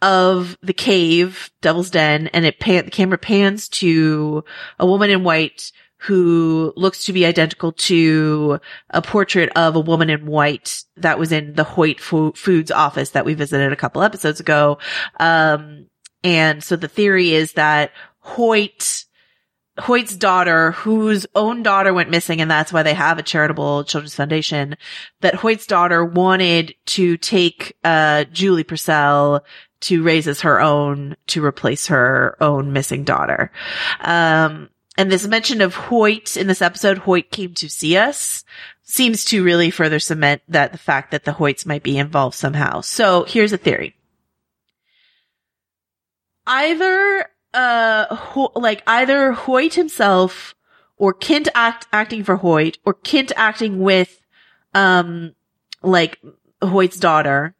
Speaker 4: of the cave, Devil's Den, and it pan, the camera pans to a woman in white who looks to be identical to a portrait of a woman in white that was in the Hoyt Fo- Foods office that we visited a couple episodes ago. Um, and so the theory is that Hoyt, Hoyt's daughter, whose own daughter went missing, and that's why they have a charitable children's foundation, that Hoyt's daughter wanted to take, uh, Julie Purcell to raise as her own to replace her own missing daughter. Um, and this mention of Hoyt in this episode, Hoyt came to see us, seems to really further cement that the fact that the Hoyts might be involved somehow. So here's a theory. Either, uh, Ho- like either Hoyt himself or Kent act, acting for Hoyt or Kent acting with, um, like Hoyt's daughter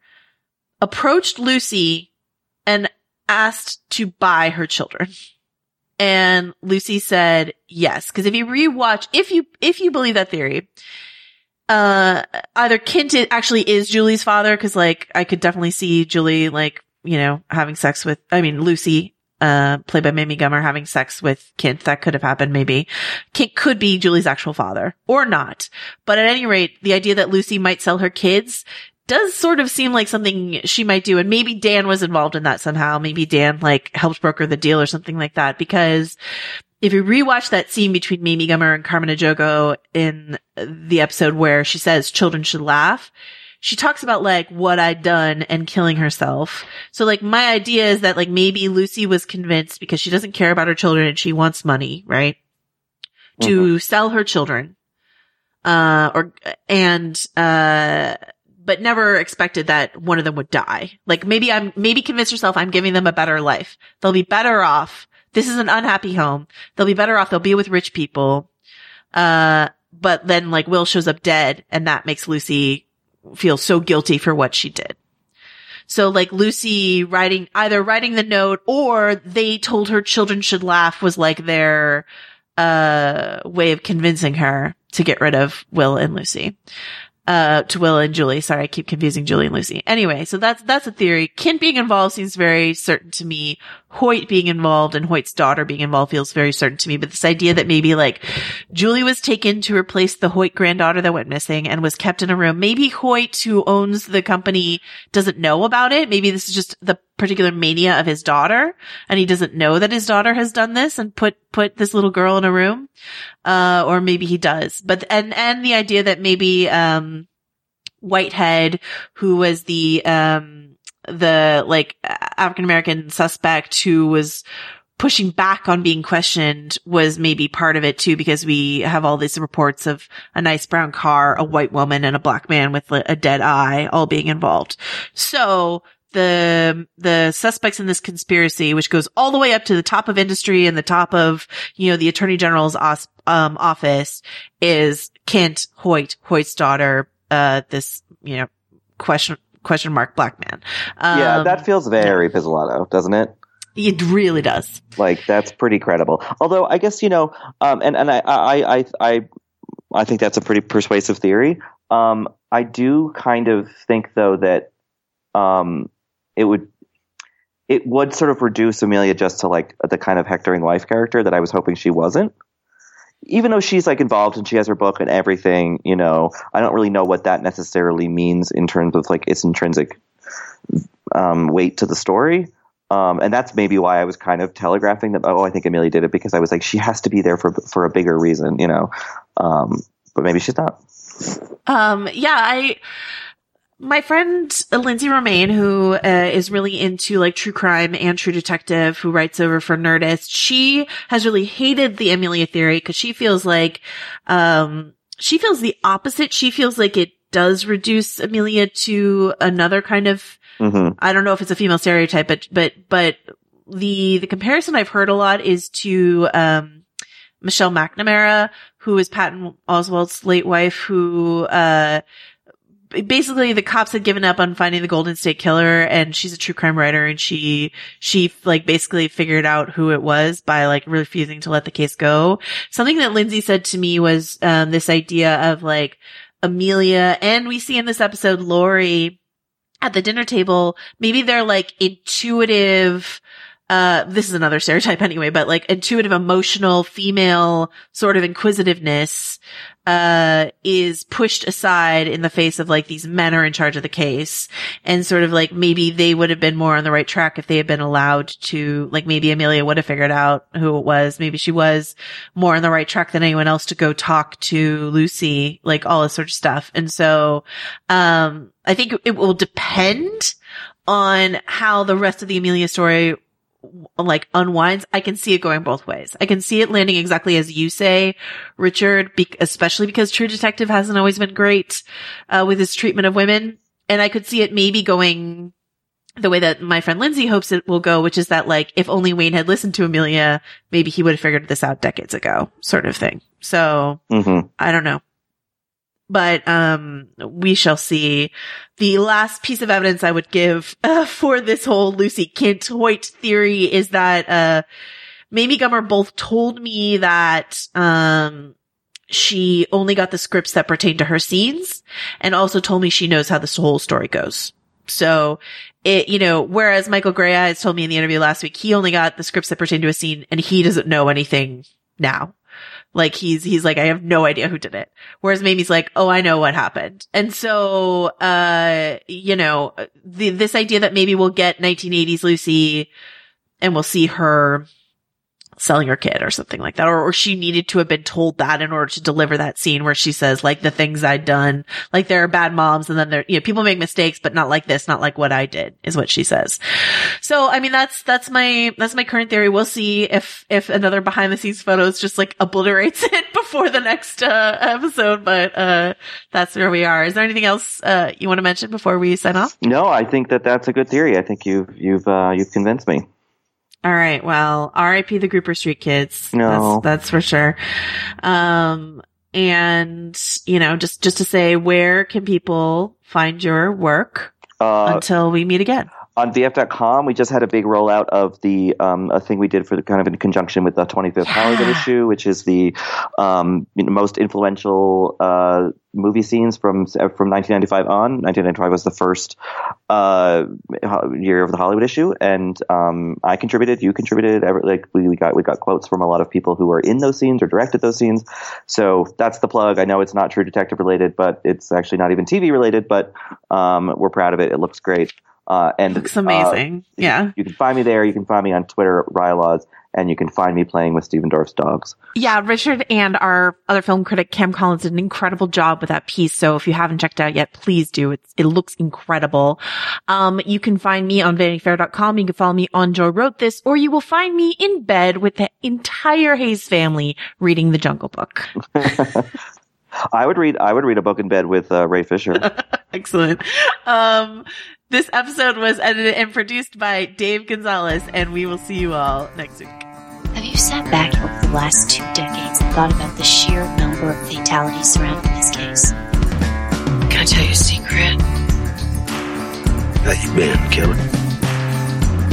Speaker 4: approached Lucy and asked to buy her children. And Lucy said yes. Cause if you rewatch, if you, if you believe that theory, uh, either Kent actually is Julie's father. Cause like I could definitely see Julie like, you know, having sex with, I mean, Lucy, uh, played by Mamie Gummer having sex with Kent. That could have happened maybe. Kent could be Julie's actual father or not. But at any rate, the idea that Lucy might sell her kids does sort of seem like something she might do. And maybe Dan was involved in that somehow. Maybe Dan like helped broker the deal or something like that because if you rewatch that scene between Mamie Gummer and Carmen Ejogo in the episode where she says children should laugh, she talks about like what I'd done and killing herself. So like my idea is that like maybe Lucy was convinced because she doesn't care about her children and she wants money, right? To sell her children. Uh, or, and, uh, but never expected that one of them would die. Like maybe I'm, maybe convince yourself I'm giving them a better life. They'll be better off. This is an unhappy home. They'll be better off. They'll be with rich people. Uh, but then like Will shows up dead and that makes Lucy feel so guilty for what she did. So like Lucy writing, either writing the note or they told her children should laugh was like their, uh, way of convincing her to get rid of Will and Lucy. Uh, to Will and Julie. Sorry, I keep confusing Julie and Lucy. Anyway, so that's, that's a theory. Kent being involved seems very certain to me. Hoyt being involved and Hoyt's daughter being involved feels very certain to me. But this idea that maybe like Julie was taken to replace the Hoyt granddaughter that went missing and was kept in a room. Maybe Hoyt, who owns the company, doesn't know about it. Maybe this is just the particular mania of his daughter and he doesn't know that his daughter has done this and put, put this little girl in a room. Uh, or maybe he does, but, and, and the idea that maybe, um, Whitehead, who was the, um, the like African American suspect who was pushing back on being questioned was maybe part of it too, because we have all these reports of a nice brown car, a white woman and a black man with a dead eye all being involved. So the the suspects in this conspiracy, which goes all the way up to the top of industry and the top of you know the attorney general's os- um, office, is Kent Hoyt, Hoyt's daughter. Uh, this you know question question mark black man. Um,
Speaker 5: yeah, that feels very Pizzolatto, doesn't it?
Speaker 4: it really does.
Speaker 5: Like that's pretty credible. Although I guess you know, um, and and I I I I I think that's a pretty persuasive theory. Um, I do kind of think though that um, it would it would sort of reduce Amelia just to like the kind of hectoring wife character that I was hoping she wasn't. Even though she's like involved and she has her book and everything, you know, I don't really know what that necessarily means in terms of like its intrinsic um, weight to the story. Um, and that's maybe why I was kind of telegraphing that. Oh, I think Amelia did it because I was like, she has to be there for for a bigger reason, you know. Um, but maybe she's not.
Speaker 4: Um, yeah, I, my friend Lindsey Romain, who uh, is really into like true crime and true detective, who writes over for Nerdist, she has really hated the Amelia theory because she feels like, um, she feels the opposite. She feels like it does reduce Amelia to another kind of
Speaker 5: Mm-hmm.
Speaker 4: I don't know if it's a female stereotype, but, but, but the, the comparison I've heard a lot is to, um, Michelle McNamara, who is Patton Oswalt's late wife, who, uh, basically the cops had given up on finding the Golden State Killer and she's a true crime writer and she, she like basically figured out who it was by like refusing to let the case go. Something that Lindsey said to me was, um, this idea of like Amelia and we see in this episode Lori, at the dinner table, maybe they're like intuitive, uh, this is another stereotype anyway, but like intuitive, emotional, female sort of inquisitiveness, uh, is pushed aside in the face of like these men are in charge of the case. And sort of like maybe they would have been more on the right track if they had been allowed to, like maybe Amelia would have figured out who it was. Maybe she was more on the right track than anyone else to go talk to Lucy, like all this sort of stuff. And so, um, I think it will depend on how the rest of the Amelia story like unwinds, I can see it going both ways. I can see it landing exactly as you say, Richard, be- especially because True Detective hasn't always been great uh, with his treatment of women. And I could see it maybe going the way that my friend Lindsey hopes it will go, which is that like, if only Wayne had listened to Amelia, maybe he would have figured this out decades ago, sort of thing. So
Speaker 5: Mm-hmm.
Speaker 4: I don't know. But, um, we shall see. The last piece of evidence I would give uh, for this whole Lucy Kent Hoyt theory is that, uh, Mamie Gummer both told me that, um, she only got the scripts that pertain to her scenes and also told me she knows how this whole story goes. So it, you know, whereas Michael Greyeyes told me in the interview last week, he only got the scripts that pertain to a scene and he doesn't know anything now. Like he's, he's like, I have no idea who did it. Whereas Mamie's like, oh, I know what happened. And so, uh, you know, the, this idea that maybe we'll get 1980s Lucy and we'll see her selling her kid or something like that. Or, or she needed to have been told that in order to deliver that scene where she says like the things I'd done, like there are bad moms and then there, you know, people make mistakes, but not like this, not like what I did is what she says. So, I mean, that's, that's my, that's my current theory. We'll see if, if another behind the scenes photos just like obliterates it before the next, uh, episode, but, uh, that's where we are. Is there anything else, uh, you want to mention before we sign off?
Speaker 5: No, I think that that's a good theory. I think you've you've uh, you've convinced me.
Speaker 4: All right. Well, RIP the Grouper Street kids.
Speaker 5: No.
Speaker 4: That's, that's for sure. Um, and, you know, just, just to say, where can people find your work
Speaker 5: Uh,
Speaker 4: until we meet again?
Speaker 5: On VF.com, we just had a big rollout of the um, a thing we did for the kind of in conjunction with the 25th Hollywood issue, which is the um, you know, most influential uh, movie scenes from from 1995 on. 1995 was the first uh, year of the Hollywood issue, and um, I contributed. You contributed. every- Like we, we got we got quotes from a lot of people who were in those scenes or directed those scenes. So that's the plug. I know it's not True Detective related, but it's actually not even TV related. But um, we're proud of it. It looks great. Uh, and
Speaker 4: Looks
Speaker 5: uh,
Speaker 4: amazing. yeah.
Speaker 5: you can find me there. You can find me on Twitter, Rylaws, and you can find me playing with Stephen Dorff's dogs.
Speaker 4: Yeah. Richard and our other film critic, Cam Collins, did an incredible job with that piece. So if you haven't checked out yet, please do. It's, it looks incredible. Um, you can find me on vanityfair.com. You can follow me on Joe Wrote This, or you will find me in bed with the entire Hays family reading the Jungle Book.
Speaker 5: I would read. I would read a book in bed with uh, Ray Fisher.
Speaker 4: Excellent. Um, this episode was edited and produced by Dave Gonzalez, and we will see you all next week.
Speaker 1: Have you sat back over the last two decades and thought about the sheer number of fatalities surrounding this case?
Speaker 2: Can I tell you a secret?
Speaker 3: That you been killed.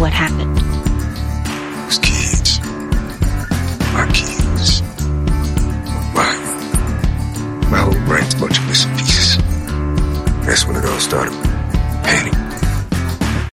Speaker 1: What happened?
Speaker 3: Those kids. My kids. My, my whole brain's a bunch of missing pieces. That's when it all started. Hey.